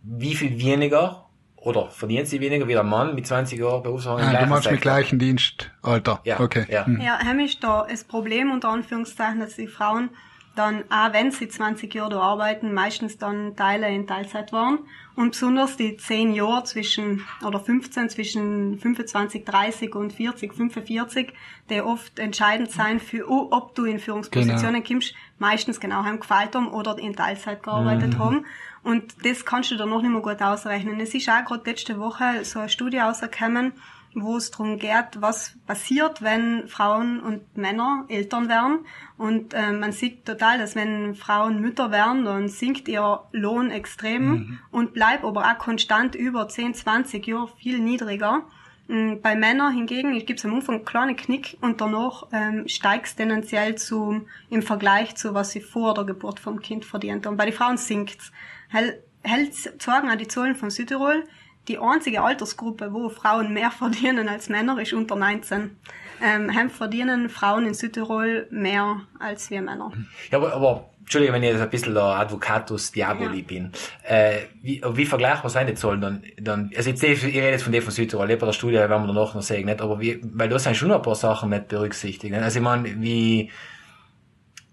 wie viel weniger oder verdient sie weniger wie der Mann mit 20 Jahren Berufserfahrung? Ah, du meinst mit gleichen Dienstalter. Ja, okay. Ja, hm. ja heim ist da das Problem unter Anführungszeichen, dass die Frauen dann, auch wenn sie 20 Jahre da arbeiten, meistens dann Teile in Teilzeit waren. Und besonders die 10 Jahre zwischen, oder 15, zwischen 25, 30 und 40, 45, die oft entscheidend sein für, ob du in Führungspositionen genau. kommst, meistens genau haben gefällt haben oder in Teilzeit gearbeitet mhm. haben. Und das kannst du dann noch nicht mehr gut ausrechnen. Es ist auch gerade letzte Woche so eine Studie rausgekommen, wo es darum geht, was passiert, wenn Frauen und Männer Eltern werden. Und äh, man sieht total, dass wenn Frauen Mütter werden, dann sinkt ihr Lohn extrem mhm. und bleibt aber auch konstant über 10, 20 Jahre viel niedriger. Mm, bei Männern hingegen gibt es am Anfang einen kleinen Knick und danach ähm, steigt es tendenziell zu, im Vergleich zu, was sie vor der Geburt vom Kind verdient. Und bei den Frauen sinkt zeigen auch die Zahlen von Südtirol, die einzige Altersgruppe, wo Frauen mehr verdienen als Männer, ist unter 19. Ähm, haben verdienen Frauen in Südtirol mehr als wir Männer. Ja, aber, aber Entschuldige, wenn ich jetzt ein bisschen der Advocatus Diaboli ja. bin. Äh, wie, wie vergleichbar sind die Zahlen dann? dann also jetzt, ich rede jetzt von dem von Südtirol, bei der Studie werden wir danach noch sehen, nicht? Aber wie, weil da sind schon ein paar Sachen nicht berücksichtigt. Nicht? Also ich meine, wie,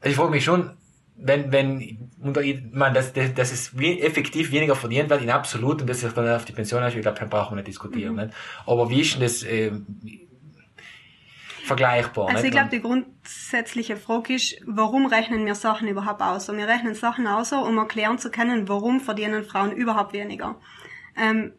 also ich frage mich schon, wenn, wenn, meine, dass, dass, dass es wie, effektiv weniger verdient wird in absolut und dass sich dann auf die Pension ist, ich glaube, da brauchen wir nicht diskutieren. Mhm. Nicht? Aber wie ist denn das äh, vergleichbar? Also nicht? ich glaube, die grundsätzliche Frage ist, warum rechnen wir Sachen überhaupt aus? Und wir rechnen Sachen aus, um erklären zu können, warum verdienen Frauen überhaupt weniger. Ähm,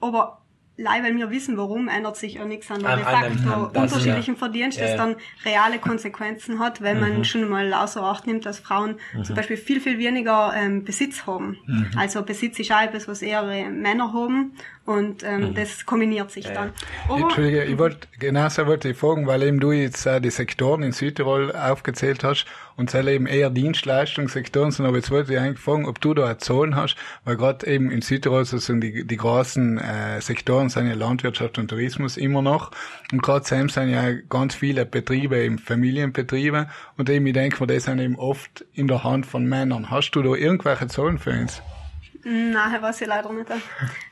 aber leider, weil wir wissen, warum, ändert sich ja nichts an der de facto unterschiedlichen ja. Verdienst, das ja. dann reale Konsequenzen hat, wenn man mhm. schon mal außer Acht nimmt, dass Frauen mhm. zum Beispiel viel, viel weniger ähm, Besitz haben. Mhm. Also Besitz ist auch etwas, was eher Männer haben und ähm, mhm. das kombiniert sich dann. Aber, Entschuldige, ich wollte, genau so wollte ich fragen, weil eben du jetzt äh, die Sektoren in Südtirol aufgezählt hast und es eben eher Dienstleistungssektoren sind, aber jetzt wollte ich eigentlich fragen, ob du da Zahlen hast, weil gerade eben in Südtirol so sind die, die großen äh, Sektoren sind ja Landwirtschaft und Tourismus immer noch und gerade selbst sind ja ganz viele Betriebe, eben Familienbetriebe und eben ich denke mir, das sind eben oft in der Hand von Männern. Hast du da irgendwelche Zahlen für uns? Nein, weiß ich leider nicht.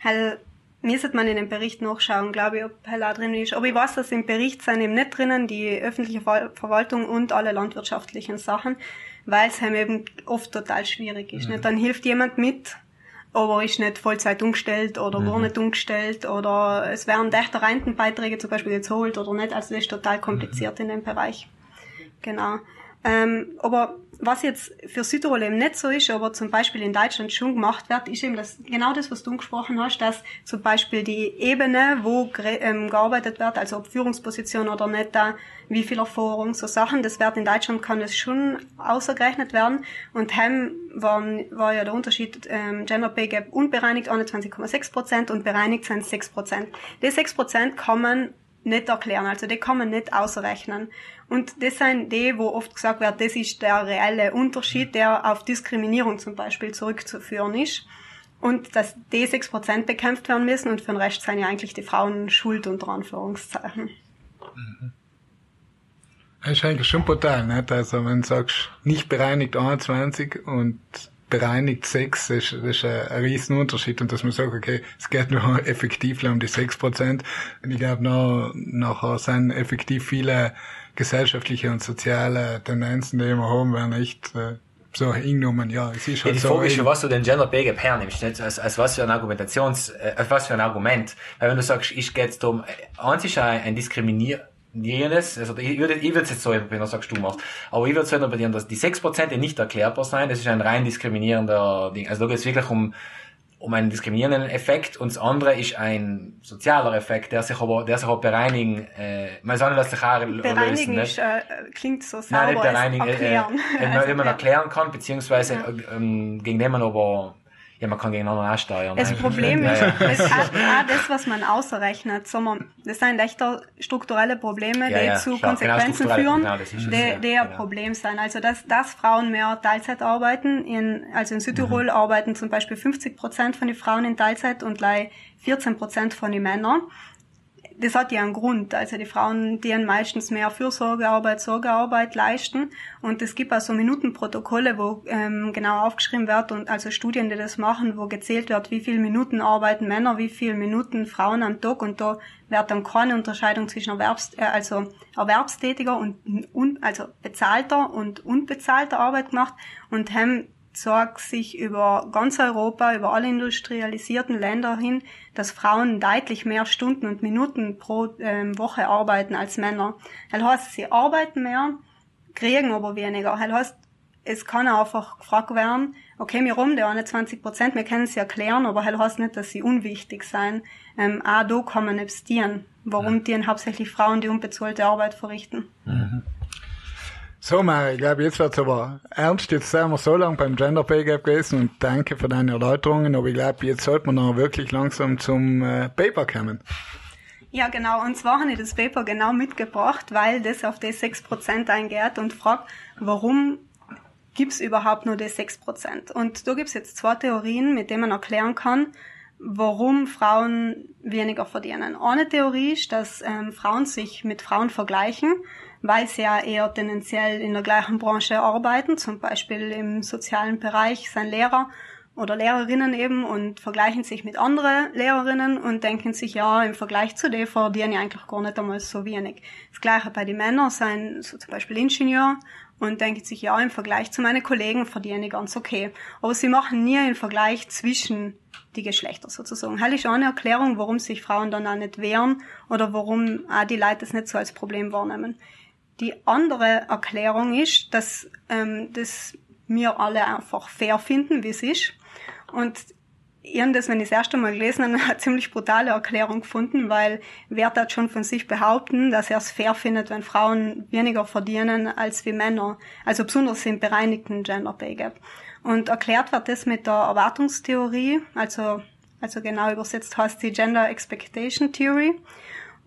Weil müsste man in dem Bericht nachschauen, glaube ich, ob Hella drin ist. Aber ich weiß, dass im Bericht sind eben nicht drinnen die öffentliche Verwaltung und alle landwirtschaftlichen Sachen, weil es eben oft total schwierig ist. Mhm. Nicht? Dann hilft jemand mit, aber ist nicht Vollzeit umgestellt oder mhm. gar nicht umgestellt oder es werden echte Rentenbeiträge zum Beispiel gezahlt oder nicht. Also das ist total kompliziert mhm. in dem Bereich. Genau. Ähm, aber was jetzt für Südtirol eben nicht so ist, aber zum Beispiel in Deutschland schon gemacht wird, ist eben das, genau das, was du gesprochen hast, dass zum Beispiel die Ebene, wo ähm, gearbeitet wird, also ob Führungsposition oder nicht, da, wie viel Erfahrung, so Sachen, das wird in Deutschland kann das schon außergerechnet werden. Und heim war, war ja der Unterschied ähm, Gender Pay Gap unbereinigt 21,6 Prozent und bereinigt sind 6 Prozent. Die 6 Prozent kann man nicht erklären. Also die kann man nicht ausrechnen. Und das sind die, wo oft gesagt wird, das ist der reelle Unterschied, der auf Diskriminierung zum Beispiel zurückzuführen ist. Und dass die 6% bekämpft werden müssen und für den Rest sind ja eigentlich die Frauen schuld unter Anführungszeichen. Mhm. Das ist eigentlich schon brutal, nicht? Also wenn du sagst, nicht bereinigt 21 und bereinigt sechs, das ist, das ist ein, Riesenunterschied und dass man sagt, okay, es geht nur effektiv um die sechs Prozent. Und ich glaube, noch, nachher sind effektiv viele gesellschaftliche und soziale Tendenzen, die wir haben, werden echt äh, so hingenommen, ja, es ist halt ja, die so. Frage ist schon, was du den Gender Pay Gap hernimmst, nicht? Als, als was für ein Argumentations, äh, als was für ein Argument. Weil wenn du sagst, ich gehe jetzt um, eins ist ein, ein Diskriminier, jenes, also ich würde, ich würde es jetzt so wenn du sagst, du machst, aber ich würde so interpretieren, dass die 6% nicht erklärbar sein, das ist ein rein diskriminierender Ding. Also da geht es wirklich um, um einen diskriminierenden Effekt und das andere ist ein sozialer Effekt, der sich aber, der sich auch bereinigen, äh, man soll das sich auch lösen, ist, äh, klingt so sauber Nein, nicht bereinigen, erklären. Äh, äh, also, man erklären kann, beziehungsweise ja. äh, ähm, gegen den man aber ja, man kann gegeneinander ansteuern. Das Problem ist, ja, ja. ist auch, auch das, was man ausrechnet. Sondern das sind echter strukturelle Probleme, ja, die zu genau, Konsequenzen genau, führen, genau, die, die ein genau. Problem sein. Also, dass, dass Frauen mehr Teilzeit arbeiten, in, also in Südtirol mhm. arbeiten zum Beispiel 50 Prozent von den Frauen in Teilzeit und 14 Prozent von den Männern das hat ja einen Grund. Also die Frauen, die meistens mehr Fürsorgearbeit, Sorgearbeit leisten. Und es gibt auch so Minutenprotokolle, wo ähm, genau aufgeschrieben wird und also Studien, die das machen, wo gezählt wird, wie viele Minuten arbeiten Männer, wie viele Minuten Frauen am Tag. Und da wird dann keine Unterscheidung zwischen Erwerbs, äh, also erwerbstätiger und un, also bezahlter und unbezahlter Arbeit gemacht. Und haben zeigt sich über ganz Europa, über alle industrialisierten Länder hin, dass Frauen deutlich mehr Stunden und Minuten pro ähm, Woche arbeiten als Männer. Das heißt, sie arbeiten mehr, kriegen aber weniger. Das heißt, es kann einfach gefragt werden, okay, wir haben die 21 Prozent, wir können sie erklären, aber das heißt nicht, dass sie unwichtig sein. Ähm, auch da kann man abstieren, warum ja. die hauptsächlich Frauen die unbezahlte Arbeit verrichten. Mhm. So, Mari, ich glaube, jetzt wird's aber ernst. Jetzt sind wir so lange beim Gender Pay Gap gewesen und danke für deine Erläuterungen, aber ich glaube, jetzt sollte man noch wirklich langsam zum äh, Paper kommen. Ja, genau. Und zwar habe ich das Paper genau mitgebracht, weil das auf die 6% eingeht und fragt, warum gibt's überhaupt nur die 6%? Und da gibt's jetzt zwei Theorien, mit denen man erklären kann, warum Frauen weniger verdienen. Eine Theorie ist, dass ähm, Frauen sich mit Frauen vergleichen weil sie ja eher tendenziell in der gleichen Branche arbeiten, zum Beispiel im sozialen Bereich, sind Lehrer oder Lehrerinnen eben und vergleichen sich mit anderen Lehrerinnen und denken sich, ja, im Vergleich zu denen verdienen ich eigentlich gar nicht einmal so wenig. Das gleiche bei den Männern sind so zum Beispiel Ingenieur und denken sich, ja, im Vergleich zu meinen Kollegen verdiene ich ganz okay. Aber sie machen nie einen Vergleich zwischen die Geschlechter sozusagen. Das ist auch eine Erklärung, warum sich Frauen dann auch nicht wehren oder warum auch die Leute das nicht so als Problem wahrnehmen. Die andere Erklärung ist, dass ähm, das wir alle einfach fair finden, wie es ist. Und ich habe das, wenn ich das erste Mal gelesen habe, eine ziemlich brutale Erklärung gefunden, weil wer hat schon von sich behaupten, dass er es fair findet, wenn Frauen weniger verdienen als wie Männer, also besonders im bereinigten Gender Pay Gap. Und erklärt wird das mit der Erwartungstheorie, also, also genau übersetzt heißt die Gender Expectation Theory.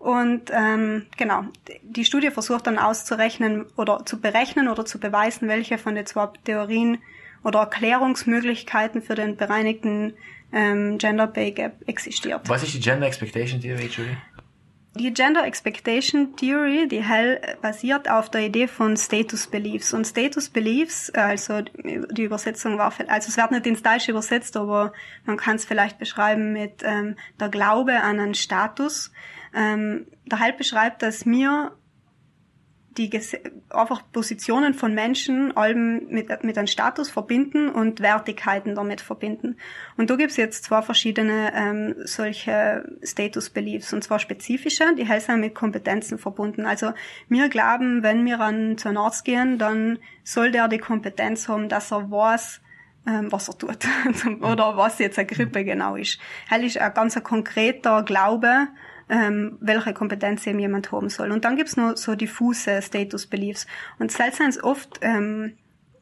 Und ähm, genau, die Studie versucht dann auszurechnen oder zu berechnen oder zu beweisen, welche von den zwei Theorien oder Erklärungsmöglichkeiten für den bereinigten ähm, Gender Pay Gap existiert. Was ist die Gender Expectation Theory, Julie? Die Gender Expectation Theory, die hell basiert auf der Idee von Status Beliefs. Und Status Beliefs, also die Übersetzung war, also es wird nicht ins Deutsche übersetzt, aber man kann es vielleicht beschreiben mit ähm, der Glaube an einen Status. Ähm, der Halt beschreibt, dass mir die einfach Positionen von Menschen allem mit, mit einem Status verbinden und Wertigkeiten damit verbinden. Und da gibt's jetzt zwei verschiedene ähm, solche Status Beliefs, und zwar spezifische, die heißen mit Kompetenzen verbunden. Also wir glauben, wenn wir an zu einem Arzt gehen, dann soll der die Kompetenz haben, dass er weiß, ähm, was er tut oder was jetzt eine Grippe genau ist. Das ist ein ganz konkreter Glaube, ähm, welche Kompetenz eben jemand haben soll. Und dann gibt's noch so diffuse Status Beliefs. Und sind oft ähm,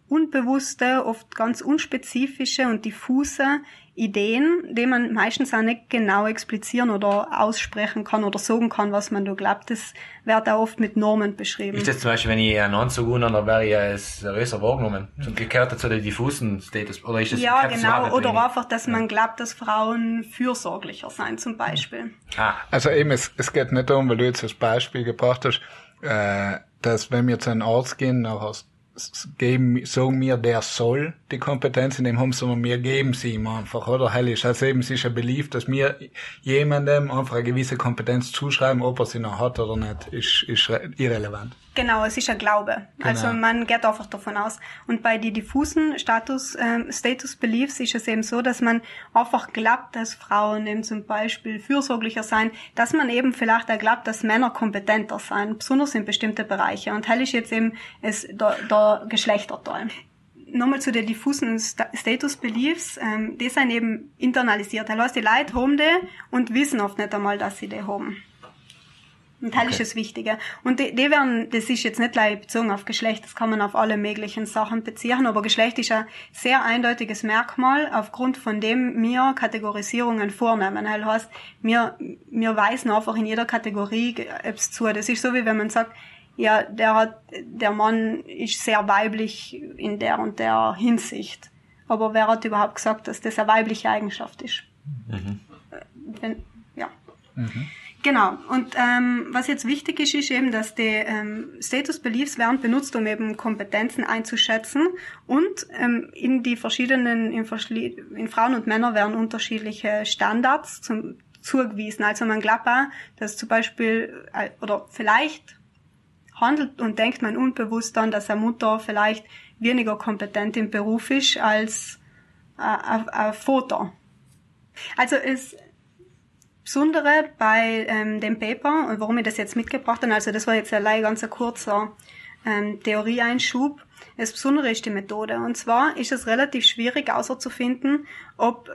unbewusste, oft ganz unspezifische und diffuse Ideen, die man meistens auch nicht genau explizieren oder aussprechen kann oder sagen kann, was man da glaubt. Das wird auch oft mit Normen beschrieben. Ist das zum Beispiel, wenn ich einen Anzug an, dann wäre ich als seriöser wahrgenommen? Und gehört dazu der diffusen Status? Oder ist das Ja, genau. Oder einfach, dass man glaubt, dass Frauen fürsorglicher sein, zum Beispiel. Ah. Also eben, es, es geht nicht darum, weil du jetzt das Beispiel gebracht hast, äh, dass wenn wir zu einem Arzt gehen, auch aus geben, sagen mir, der soll die Kompetenz in dem haben, sondern wir geben sie ihm einfach, oder? Hell ist also eben sicher beliebt, dass wir jemandem einfach eine gewisse Kompetenz zuschreiben, ob er sie noch hat oder nicht, ist, ist irrelevant. Genau, es ist ein Glaube. Genau. Also man geht einfach davon aus. Und bei den diffusen Status, ähm, Status Beliefs ist es eben so, dass man einfach glaubt, dass Frauen eben zum Beispiel fürsorglicher sein, dass man eben vielleicht auch glaubt, dass Männer kompetenter sein, besonders in bestimmte Bereiche. Und hell ist jetzt eben es, der, der Geschlechterteil nochmal zu den diffusen Status Beliefs, ähm, die sind eben internalisiert. Das heißt, die Leute haben die und wissen oft nicht einmal, dass sie die haben. Und Teil okay. ist das Wichtige. Und die, die werden, das ist jetzt nicht gleich bezogen auf Geschlecht, das kann man auf alle möglichen Sachen beziehen, aber Geschlecht ist ein sehr eindeutiges Merkmal, aufgrund von dem wir Kategorisierungen vornehmen. Das heißt, wir, wir weisen einfach in jeder Kategorie etwas zu. Das ist so, wie wenn man sagt, ja, der hat, der Mann ist sehr weiblich in der und der Hinsicht. Aber wer hat überhaupt gesagt, dass das eine weibliche Eigenschaft ist? Mhm. Wenn, ja. Mhm. Genau. Und ähm, was jetzt wichtig ist, ist eben, dass die ähm, Status Beliefs werden benutzt, um eben Kompetenzen einzuschätzen und ähm, in die verschiedenen, in, in Frauen und Männer werden unterschiedliche Standards zum, zugewiesen. Also man glaubt auch, dass zum Beispiel, äh, oder vielleicht handelt und denkt man unbewusst dann, dass eine Mutter vielleicht weniger kompetent im Beruf ist als äh, ein Vater. Also es Besondere bei ähm, dem Paper und warum ich das jetzt mitgebracht habe, also das war jetzt allein ganz ein kurzer ähm, Theorieeinschub. Das Besondere ist die Methode. Und zwar ist es relativ schwierig herauszufinden, ob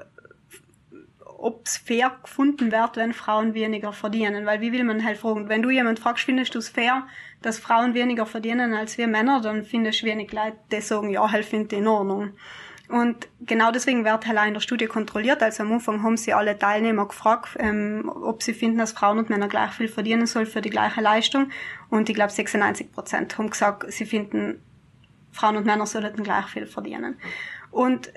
ob es fair gefunden wird, wenn Frauen weniger verdienen. Weil wie will man halt fragen? Wenn du jemand fragst, findest du es fair, dass Frauen weniger verdienen als wir Männer, dann findest du wenig Leute, die sagen, ja, halt finde in Ordnung. Und genau deswegen wird halt in der Studie kontrolliert. Also am Anfang haben sie alle Teilnehmer gefragt, ähm, ob sie finden, dass Frauen und Männer gleich viel verdienen sollen für die gleiche Leistung. Und ich glaube 96 Prozent haben gesagt, sie finden, Frauen und Männer sollten gleich viel verdienen. Und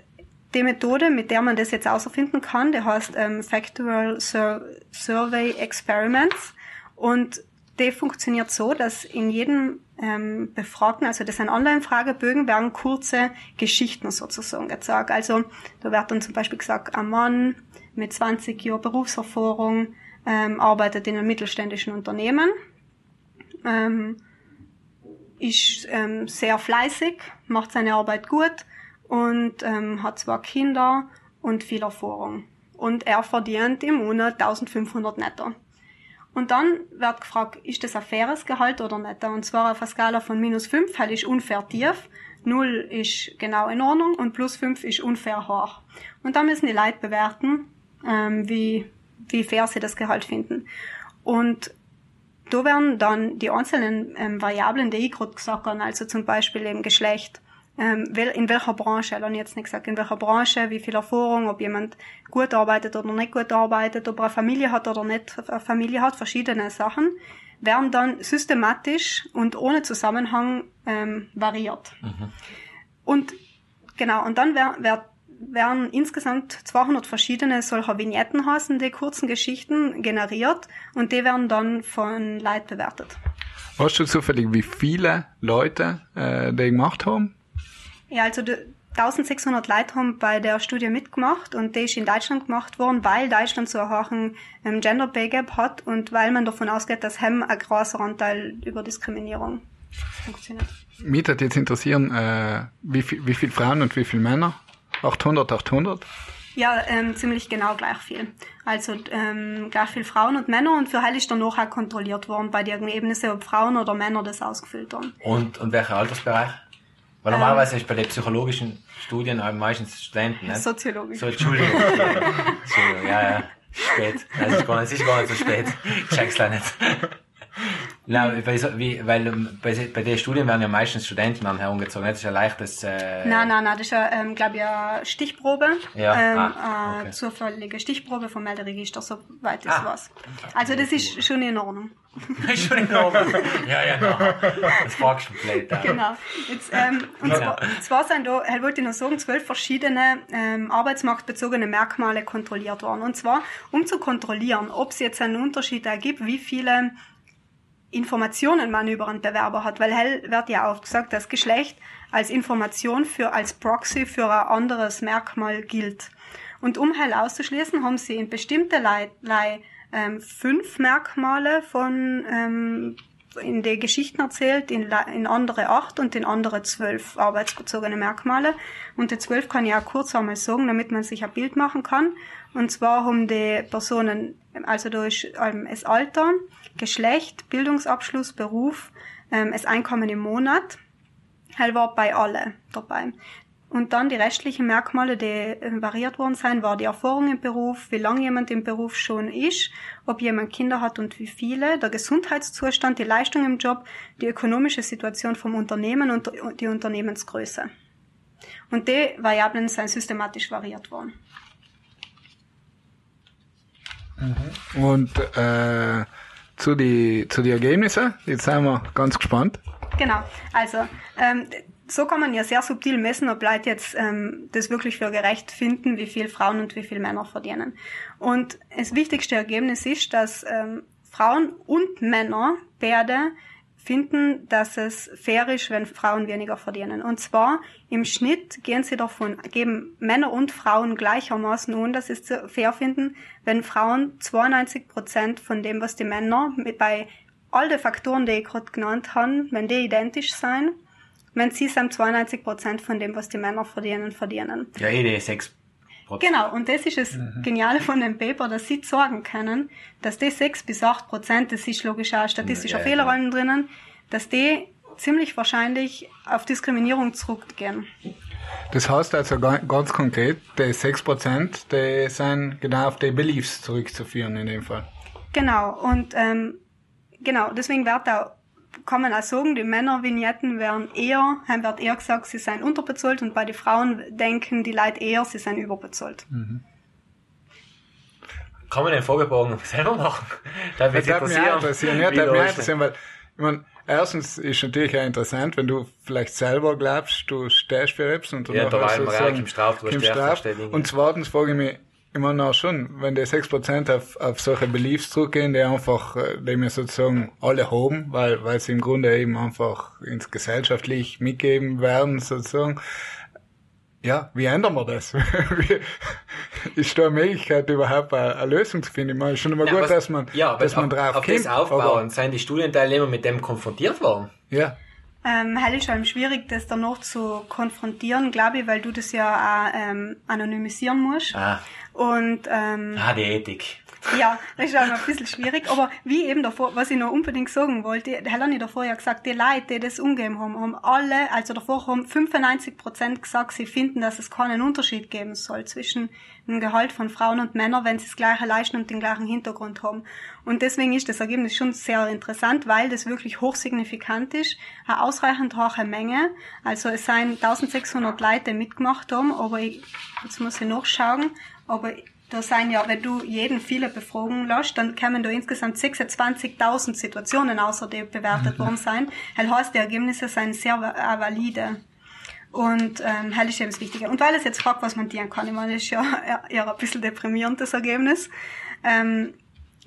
die Methode, mit der man das jetzt außerfinden kann, die heißt ähm, Factorial Sur Survey Experiments und die funktioniert so, dass in jedem ähm, Befragten, also das sind Online-Fragebögen, werden kurze Geschichten sozusagen gezeigt. Also da wird dann zum Beispiel gesagt, ein Mann mit 20 Jahren Berufserfahrung ähm, arbeitet in einem mittelständischen Unternehmen, ähm, ist ähm, sehr fleißig, macht seine Arbeit gut, und ähm, hat zwei Kinder und viel Erfahrung. Und er verdient im Monat 1500 netto. Und dann wird gefragt, ist das ein faires Gehalt oder nicht? Und zwar auf einer Skala von minus 5, halt ist unfair tief, 0 ist genau in Ordnung und plus 5 ist unfair hoch. Und da müssen die Leute bewerten, ähm, wie, wie fair sie das Gehalt finden. Und da werden dann die einzelnen ähm, Variablen, die ich gerade gesagt habe, also zum Beispiel eben Geschlecht, ähm, in welcher Branche, also jetzt nicht gesagt, in welcher Branche, wie viel Erfahrung, ob jemand gut arbeitet oder nicht gut arbeitet, ob er eine Familie hat oder nicht eine Familie hat, verschiedene Sachen, werden dann systematisch und ohne Zusammenhang ähm, variiert. Mhm. Und genau, und dann wer, wer, werden insgesamt 200 verschiedene solcher Vignetten heißen, die kurzen Geschichten generiert und die werden dann von Leid bewertet. Weißt du zufällig, wie viele Leute äh, die gemacht haben? Ja, also 1600 Leute haben bei der Studie mitgemacht und die ist in Deutschland gemacht worden, weil Deutschland so einen hohen ähm, Gender Pay Gap hat und weil man davon ausgeht, dass HEM ein großer Anteil über Diskriminierung funktioniert. Mich hat jetzt interessieren, äh, wie, viel, wie viele Frauen und wie viele Männer? 800, 800? Ja, ähm, ziemlich genau gleich viel. Also ähm, gleich viel Frauen und Männer und für Heil ist dann noch auch kontrolliert worden bei den Ergebnissen, ob Frauen oder Männer das ausgefüllt haben. Und, und welcher Altersbereich? Weil ähm, normalerweise ist bei den psychologischen Studien meistens Studenten, ne? Soziologisch. So, Entschuldigung. Entschuldigung, ja, ja. Spät. Es ist gar nicht, es ist gar nicht so spät. Check's leider nicht. Nein, weil, wie, weil ähm, bei, bei den Studien werden ja meistens Studenten an herumgezogen. Das ist ja leichtes. Äh nein, nein, nein, das ist ja, ähm, glaube ich, eine Stichprobe. Ja. Ähm, ah, okay. zufällige Stichprobe vom Melderegister, soweit ich ah. weiß. Also das ist schon in Ordnung. Schon in Ordnung. ja, ja, no. Das fragst du komplett. Ja. Genau. Jetzt, ähm, und genau. zwar, zwar sind da, ich wollte noch sagen, zwölf verschiedene ähm, arbeitsmarktbezogene Merkmale kontrolliert worden. Und zwar, um zu kontrollieren, ob es jetzt einen Unterschied ergibt, wie viele Informationen man über einen Bewerber hat, weil hell wird ja auch gesagt, dass Geschlecht als Information für, als Proxy für ein anderes Merkmal gilt. Und um hell auszuschließen, haben sie in bestimmte Lei ähm, fünf Merkmale von ähm, in den Geschichten erzählt, in, in andere acht und in andere zwölf arbeitsbezogene Merkmale. Und die zwölf kann ich auch kurz einmal sagen, damit man sich ein Bild machen kann. Und zwar haben die Personen, also ist ähm, das Alter, Geschlecht, Bildungsabschluss, Beruf, ähm, das Einkommen im Monat. Hell war bei alle dabei. Und dann die restlichen Merkmale, die äh, variiert worden sind, war die Erfahrung im Beruf, wie lange jemand im Beruf schon ist, ob jemand Kinder hat und wie viele, der Gesundheitszustand, die Leistung im Job, die ökonomische Situation vom Unternehmen und die Unternehmensgröße. Und die Variablen sind systematisch variiert worden. Mhm. Und äh, zu die zu die Ergebnisse. Jetzt sind wir ganz gespannt. Genau. Also ähm, so kann man ja sehr subtil messen, ob Leute jetzt ähm, das wirklich für gerecht finden, wie viel Frauen und wie viel Männer verdienen. Und das wichtigste Ergebnis ist, dass ähm, Frauen und Männer beide finden, dass es fair ist, wenn Frauen weniger verdienen. Und zwar im Schnitt gehen sie davon, geben Männer und Frauen gleichermaßen an, dass sie es fair finden, wenn Frauen 92 Prozent von dem, was die Männer mit bei all den Faktoren, die ich gerade genannt habe, wenn die identisch sein, wenn sie sind 92 Prozent von dem, was die Männer verdienen, verdienen. Ja, eh, 6% Genau, und das ist das mhm. Geniale von dem Paper, dass sie sagen können, dass die 6 bis 8 Prozent, das ist logisch auch statistischer ja, Fehler ja. drinnen, dass die ziemlich wahrscheinlich auf Diskriminierung zurückgehen. Das heißt also ganz konkret, die 6 Prozent, die sind genau auf die Beliefs zurückzuführen in dem Fall. Genau, und ähm, genau, deswegen wird auch kann man auch sagen, die Männervignetten werden eher, haben wird eher gesagt, sie seien unterbezahlt und bei den Frauen denken die Leute eher, sie seien überbezahlt. Mhm. Kann man den Fragebogen selber machen? Da wird das mich interessieren. Ja, das mich interessieren, weil, ich meine, erstens ist natürlich auch interessant, wenn du vielleicht selber glaubst, du stehst für etwas und du ja, da war im Straf, du Straf. Und zweitens frage ich mich, ich meine auch schon, wenn die 6% auf, auf solche Beliefs zurückgehen, die einfach, äh, die mir sozusagen alle haben, weil, weil sie im Grunde eben einfach ins gesellschaftlich mitgeben werden, sozusagen. Ja, wie ändern wir das? ist da eine Möglichkeit, überhaupt eine, eine Lösung zu finden? Ich meine, schon immer Na, gut, was, dass man, ja, dass man drauf auf kommt, das aufbauen, seien die Studienteilnehmer mit dem konfrontiert worden? Ja. Ähm, halt schwierig, das dann noch zu konfrontieren, glaube ich, weil du das ja auch ähm, anonymisieren musst. Ah. Und, ähm, ah, die Ethik. Ja, das ist auch noch ein bisschen schwierig, aber wie eben davor, was ich noch unbedingt sagen wollte, Helene davor ja gesagt, die Leute, die das umgeben haben, haben alle, also davor haben 95 Prozent gesagt, sie finden, dass es keinen Unterschied geben soll zwischen dem Gehalt von Frauen und Männern, wenn sie das gleiche leisten und den gleichen Hintergrund haben. Und deswegen ist das Ergebnis schon sehr interessant, weil das wirklich hochsignifikant ist, eine ausreichend hohe Menge. Also es seien 1600 Leute mitgemacht haben, aber ich, jetzt muss ich nachschauen, aber da sind ja, wenn du jeden viele Befragungen lässt, dann kämen da insgesamt 26.000 Situationen außer die bewertet mhm. worden sein. Das heißt, die Ergebnisse sind sehr valide. Und ähm, das ist eben das Wichtige. Und weil es jetzt fragt, was man dienen kann, ich meine, das ist ja eher ein bisschen deprimierendes Ergebnis. Ähm,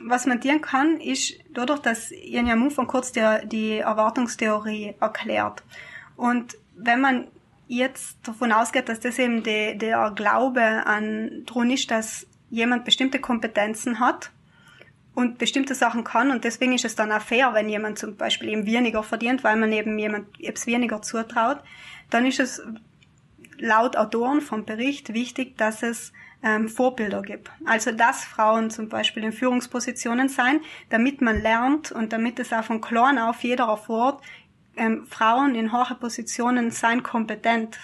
was man dienen kann, ist dadurch, dass Janja Mu von kurz die, die Erwartungstheorie erklärt. Und wenn man jetzt davon ausgeht, dass das eben die, der Glaube an daran ist, dass jemand bestimmte Kompetenzen hat und bestimmte Sachen kann und deswegen ist es dann auch fair, wenn jemand zum Beispiel eben weniger verdient, weil man eben jemand es weniger zutraut, dann ist es laut Autoren vom Bericht wichtig, dass es ähm, Vorbilder gibt. Also dass Frauen zum Beispiel in Führungspositionen sein, damit man lernt und damit es auch von klein auf jeder erfährt, ähm, Frauen in hohe Positionen sein kompetent.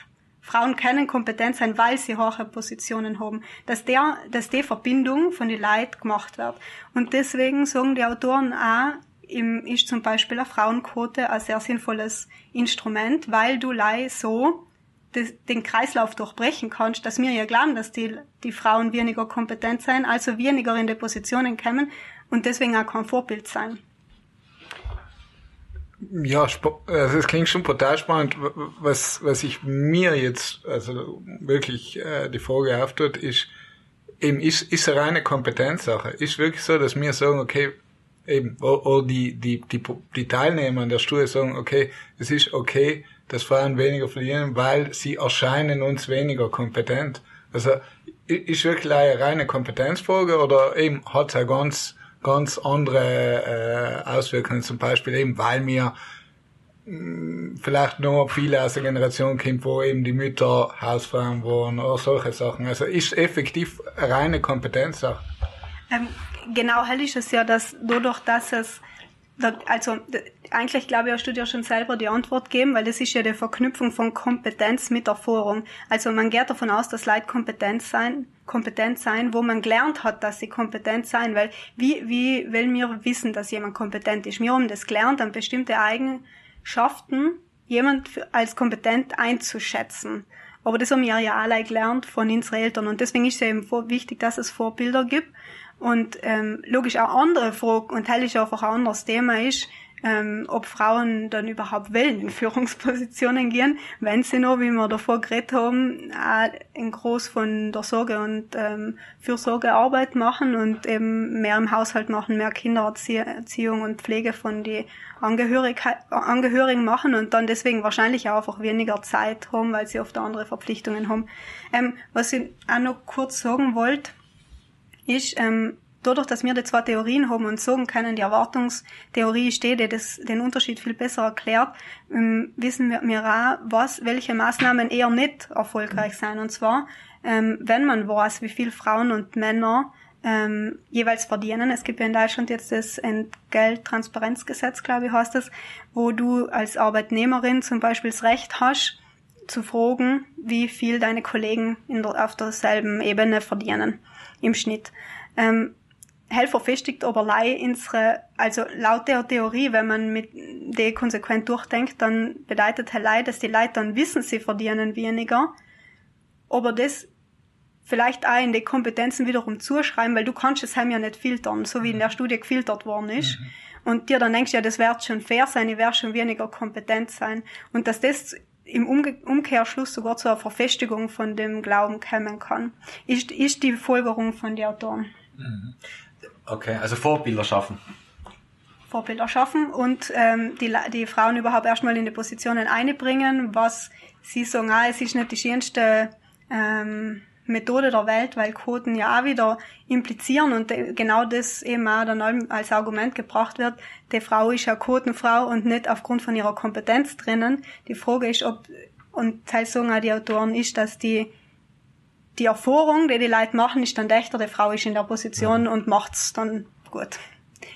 Frauen können kompetent sein, weil sie hohe Positionen haben. Dass der, dass die Verbindung von den Leuten gemacht wird. Und deswegen sagen die Autoren auch, im, ist zum Beispiel eine Frauenquote ein sehr sinnvolles Instrument, weil du lei so den Kreislauf durchbrechen kannst, dass wir ja glauben, dass die, die Frauen weniger kompetent sein, also weniger in die Positionen kommen und deswegen auch kein Vorbild sein. Ja, also es klingt schon total spannend. Was, was ich mir jetzt also wirklich äh, die Frage auftut, ist, eben ist, ist eine reine Kompetenzsache. Ist wirklich so, dass wir sagen, okay, eben, oder die, die, die, die Teilnehmer an der Studie sagen, okay, es ist okay, dass Frauen weniger verlieren, weil sie erscheinen uns weniger kompetent. Also ist wirklich eine reine Kompetenzfrage oder eben hat es ganz ganz andere äh, Auswirkungen, zum Beispiel eben, weil mir vielleicht nur viele aus der Generation kommen, wo eben die Mütter Hausfrauen waren oder solche Sachen. Also ist effektiv eine reine Kompetenzsache. Ähm, genau, hell ist es ja, dass dadurch, dass es also eigentlich glaube ich, hast du dir schon selber die Antwort geben, weil das ist ja die Verknüpfung von Kompetenz mit Erfahrung. Also man geht davon aus, dass Leute kompetent sein, kompetent sein, wo man gelernt hat, dass sie kompetent sein, weil wie, wie will wir wissen, dass jemand kompetent ist? Wir haben das gelernt, an bestimmte Eigenschaften jemand als kompetent einzuschätzen. Aber das haben wir ja alle gelernt von unseren Eltern und deswegen ist es eben wichtig, dass es Vorbilder gibt und ähm, logisch auch andere Fragen, und ist einfach ein anderes Thema ist, ähm, ob Frauen dann überhaupt wollen in Führungspositionen gehen, wenn sie noch, wie wir davor geredet haben, auch in groß von der Sorge und ähm, Fürsorgearbeit machen und eben mehr im Haushalt machen, mehr Kindererziehung und Pflege von die Angehörigen machen und dann deswegen wahrscheinlich auch einfach weniger Zeit haben, weil sie oft andere Verpflichtungen haben. Ähm, was ich auch noch kurz sagen wollte, ist, ähm, dadurch, dass wir die zwei Theorien haben und sagen können, die Erwartungstheorie steht, die das, den Unterschied viel besser erklärt, ähm, wissen wir, wir auch, was, welche Maßnahmen eher nicht erfolgreich sein. Und zwar, ähm, wenn man weiß, wie viel Frauen und Männer ähm, jeweils verdienen. Es gibt ja in Deutschland jetzt das Entgelttransparenzgesetz, glaube ich, heißt das, wo du als Arbeitnehmerin zum Beispiel das Recht hast, zu fragen, wie viel deine Kollegen in der, auf derselben Ebene verdienen im Schnitt. Ähm, Helfer festigt aber lei unsere, also laut der Theorie, wenn man mit der konsequent durchdenkt, dann bedeutet Helei, dass die Leute dann wissen, sie verdienen weniger, aber das vielleicht auch in die Kompetenzen wiederum zuschreiben, weil du kannst es heim ja nicht filtern, so wie in der Studie gefiltert worden ist. Mhm. Und dir dann denkst, ja, das wird schon fair sein, ich werde schon weniger kompetent sein. Und dass das im Umge Umkehrschluss sogar zur Verfestigung von dem Glauben kommen kann, ist, ist die Folgerung von den Autoren. Mhm. Okay, also Vorbilder schaffen. Vorbilder schaffen und ähm, die, die Frauen überhaupt erstmal in die Positionen einbringen, was sie sagen, ah, es ist nicht die schönste ähm, Methode der Welt, weil Quoten ja auch wieder implizieren und genau das eben auch dann als Argument gebracht wird, die Frau ist ja Quotenfrau und nicht aufgrund von ihrer Kompetenz drinnen. Die Frage ist, ob, und teils sagen auch die Autoren, ist, dass die die Erfahrung, die die Leute machen, ist dann echter, die Frau ist in der Position mhm. und macht's dann gut.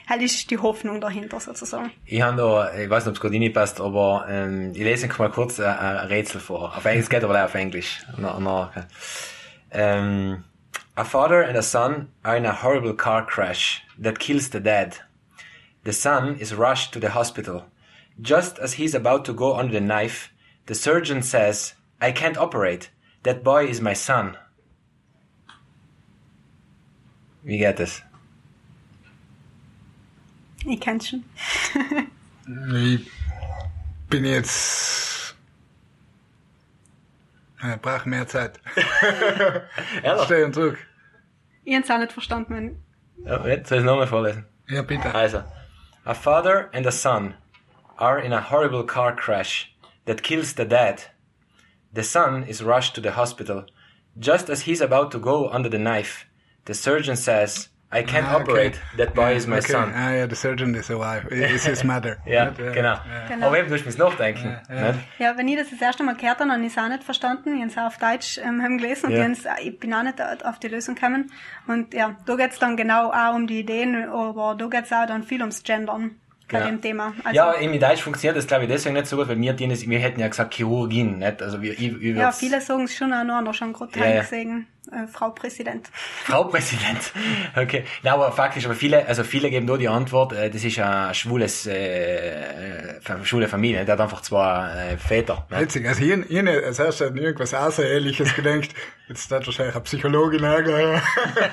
Halt ist die Hoffnung dahinter sozusagen. Ich habe da, ich weiß nicht, ob es gerade passt, aber ähm, ich lese mal kurz ein, ein Rätsel vor. Auf Englisch geht aber auch auf Englisch. Na, na, okay. Um, a father and a son are in a horrible car crash that kills the dad. The son is rushed to the hospital. Just as he's about to go under the knife, the surgeon says, I can't operate. That boy is my son. Wie geht es? Ich kenn's schon. ich bin jetzt. Ich brauche mehr Zeit. Ehrlich? Steh und zurück. Ich hab's auch nicht verstanden. Ja, jetzt soll ich es nochmal vorlesen. Ja, bitte. Also, a father and a son are in a horrible car crash that kills the dad. The son is rushed to the hospital. Just as he's about to go under the knife, the surgeon says, I can't ah, operate. Okay. That boy yeah, is my okay. son. Ah ja, the surgeon is a wife. Is his mother. ja, genau. ja, genau. Aber eben, du musst nachdenken. Ja, ja. wenn ich das das erste Mal gehört habe, habe ich es auch nicht verstanden. Ich habe es auch auf Deutsch ähm, haben gelesen und ich, ich bin auch nicht auf die Lösung gekommen. Und ja, da geht es dann genau auch um die Ideen, aber da geht es auch dann viel ums Gendern bei dem Thema. Also, ja, in Deutsch funktioniert das glaube ich deswegen nicht so gut, weil wir, wir hätten ja gesagt Chirurgin, nicht? Also wir, ich, ich ja, viele sagen es schon auch noch, schon gerade ja, gesehen äh, Frau Präsident. Frau Präsident. Okay. Na, aber faktisch, aber viele, also viele geben nur die Antwort, äh, das ist ein schwules, äh, äh schwule Familie, der hat einfach zwei äh, Väter. Ne? Witzig, also hier, hier als erstes hat irgendwas Außereheliches gedenkt. Jetzt hat wahrscheinlich eine Psychologin angehört.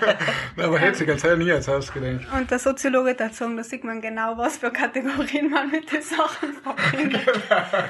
aber hetzig, als hätte nie als erstes gedenkt. Und der Soziologe hat sagen, da sieht man genau, was für Kategorien man mit den Sachen verbindet.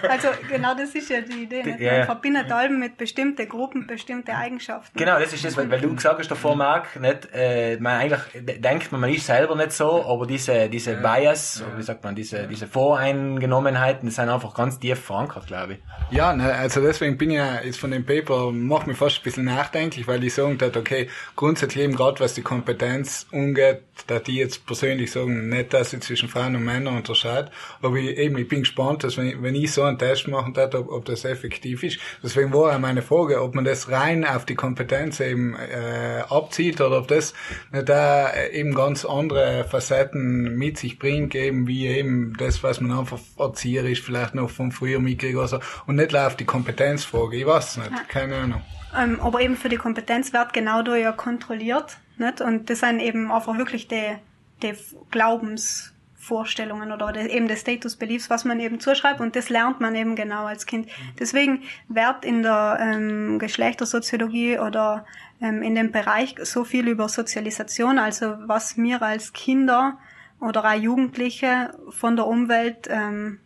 also genau das ist ja die Idee. Nicht? Man ja, verbindet allem mit bestimmten Gruppen, bestimmte Eigenschaften. Genau, das ist das, weil, weil du gesagt hast davor, Marc, nicht, äh, man eigentlich denkt man, man ist selber nicht so, aber diese, diese ja. Bias, ja. wie sagt man, diese, diese Voreingenommenheiten, die sind einfach ganz tief verankert, glaube ich. Ja, ne, also deswegen bin ich ja jetzt von dem Paper, macht mich fast ein bisschen nachdenklich, weil ich sagen dass okay, grundsätzlich eben gerade was die Kompetenz umgeht, da die jetzt persönlich sagen, nicht, dass ich zwischen Frauen und Männern unterscheide, aber ich, eben, ich bin gespannt, dass wenn ich, wenn ich so einen Test machen darf, ob, ob das effektiv ist. Deswegen war auch meine Frage, ob man das rein auf die Kompetenz eben äh, abzielt oder ob das nicht da eben ganz andere Facetten mit sich bringt, eben wie eben das, was man einfach erzieherisch vielleicht noch von früher mitkriegt oder so, und nicht auf die Kompetenzfrage. Ich weiß nicht, keine Ahnung. Ähm, aber eben für die Kompetenz wird genau da ja kontrolliert, nicht? Und das sind eben einfach wirklich die, die Glaubens Vorstellungen oder eben des Status Beliefs, was man eben zuschreibt und das lernt man eben genau als Kind. Deswegen wird in der ähm, Geschlechtersoziologie oder ähm, in dem Bereich so viel über Sozialisation, also was wir als Kinder oder auch Jugendliche von der Umwelt ähm,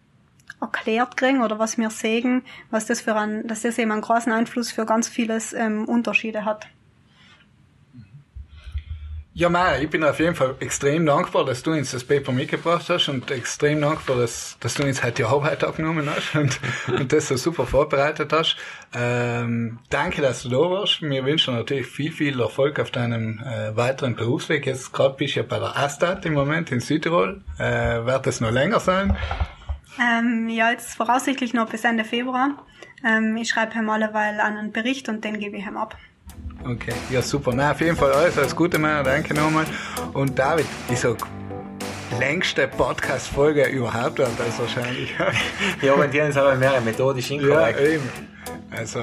erklärt kriegen oder was wir sehen, was das für ein, dass das eben einen großen Einfluss für ganz vieles ähm, Unterschiede hat. Ja, Maya, ich bin auf jeden Fall extrem dankbar, dass du uns das Paper mitgebracht hast und extrem dankbar, dass, dass du uns heute die Arbeit abgenommen hast und, und das so super vorbereitet hast. Ähm, danke, dass du da warst. Wir wünschen natürlich viel, viel Erfolg auf deinem äh, weiteren Berufsweg. Jetzt gerade bist du ja bei der Astat im Moment in Südtirol. Äh, wird das noch länger sein? Ähm, ja, jetzt voraussichtlich noch bis Ende Februar. Ähm, ich schreibe ihm alleweil einen Bericht und den gebe ich ihm ab. Okay, ja super. Na, auf jeden Fall alles, alles Gute, Mann. Danke nochmal. Und David, ich sag, längste Podcast-Folge überhaupt war das wahrscheinlich. Wir orientieren uns aber mehr methodisch inkorrekt. Ja, eben. Also,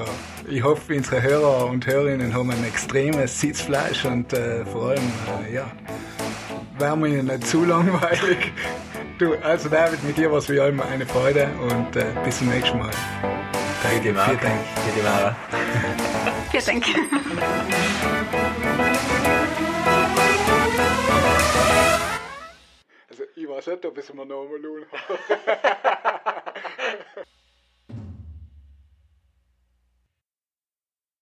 ich hoffe, unsere Hörer und Hörerinnen haben ein extremes Sitzfleisch und äh, vor allem, äh, ja, wären wir nicht zu langweilig. Du, also David, mit dir war es wie immer eine Freude und äh, bis zum nächsten Mal. Danke dir, Marc. Vielen Dank. Vielen Dank. Also, ich weiß nicht, ob ich es mir nochmal tun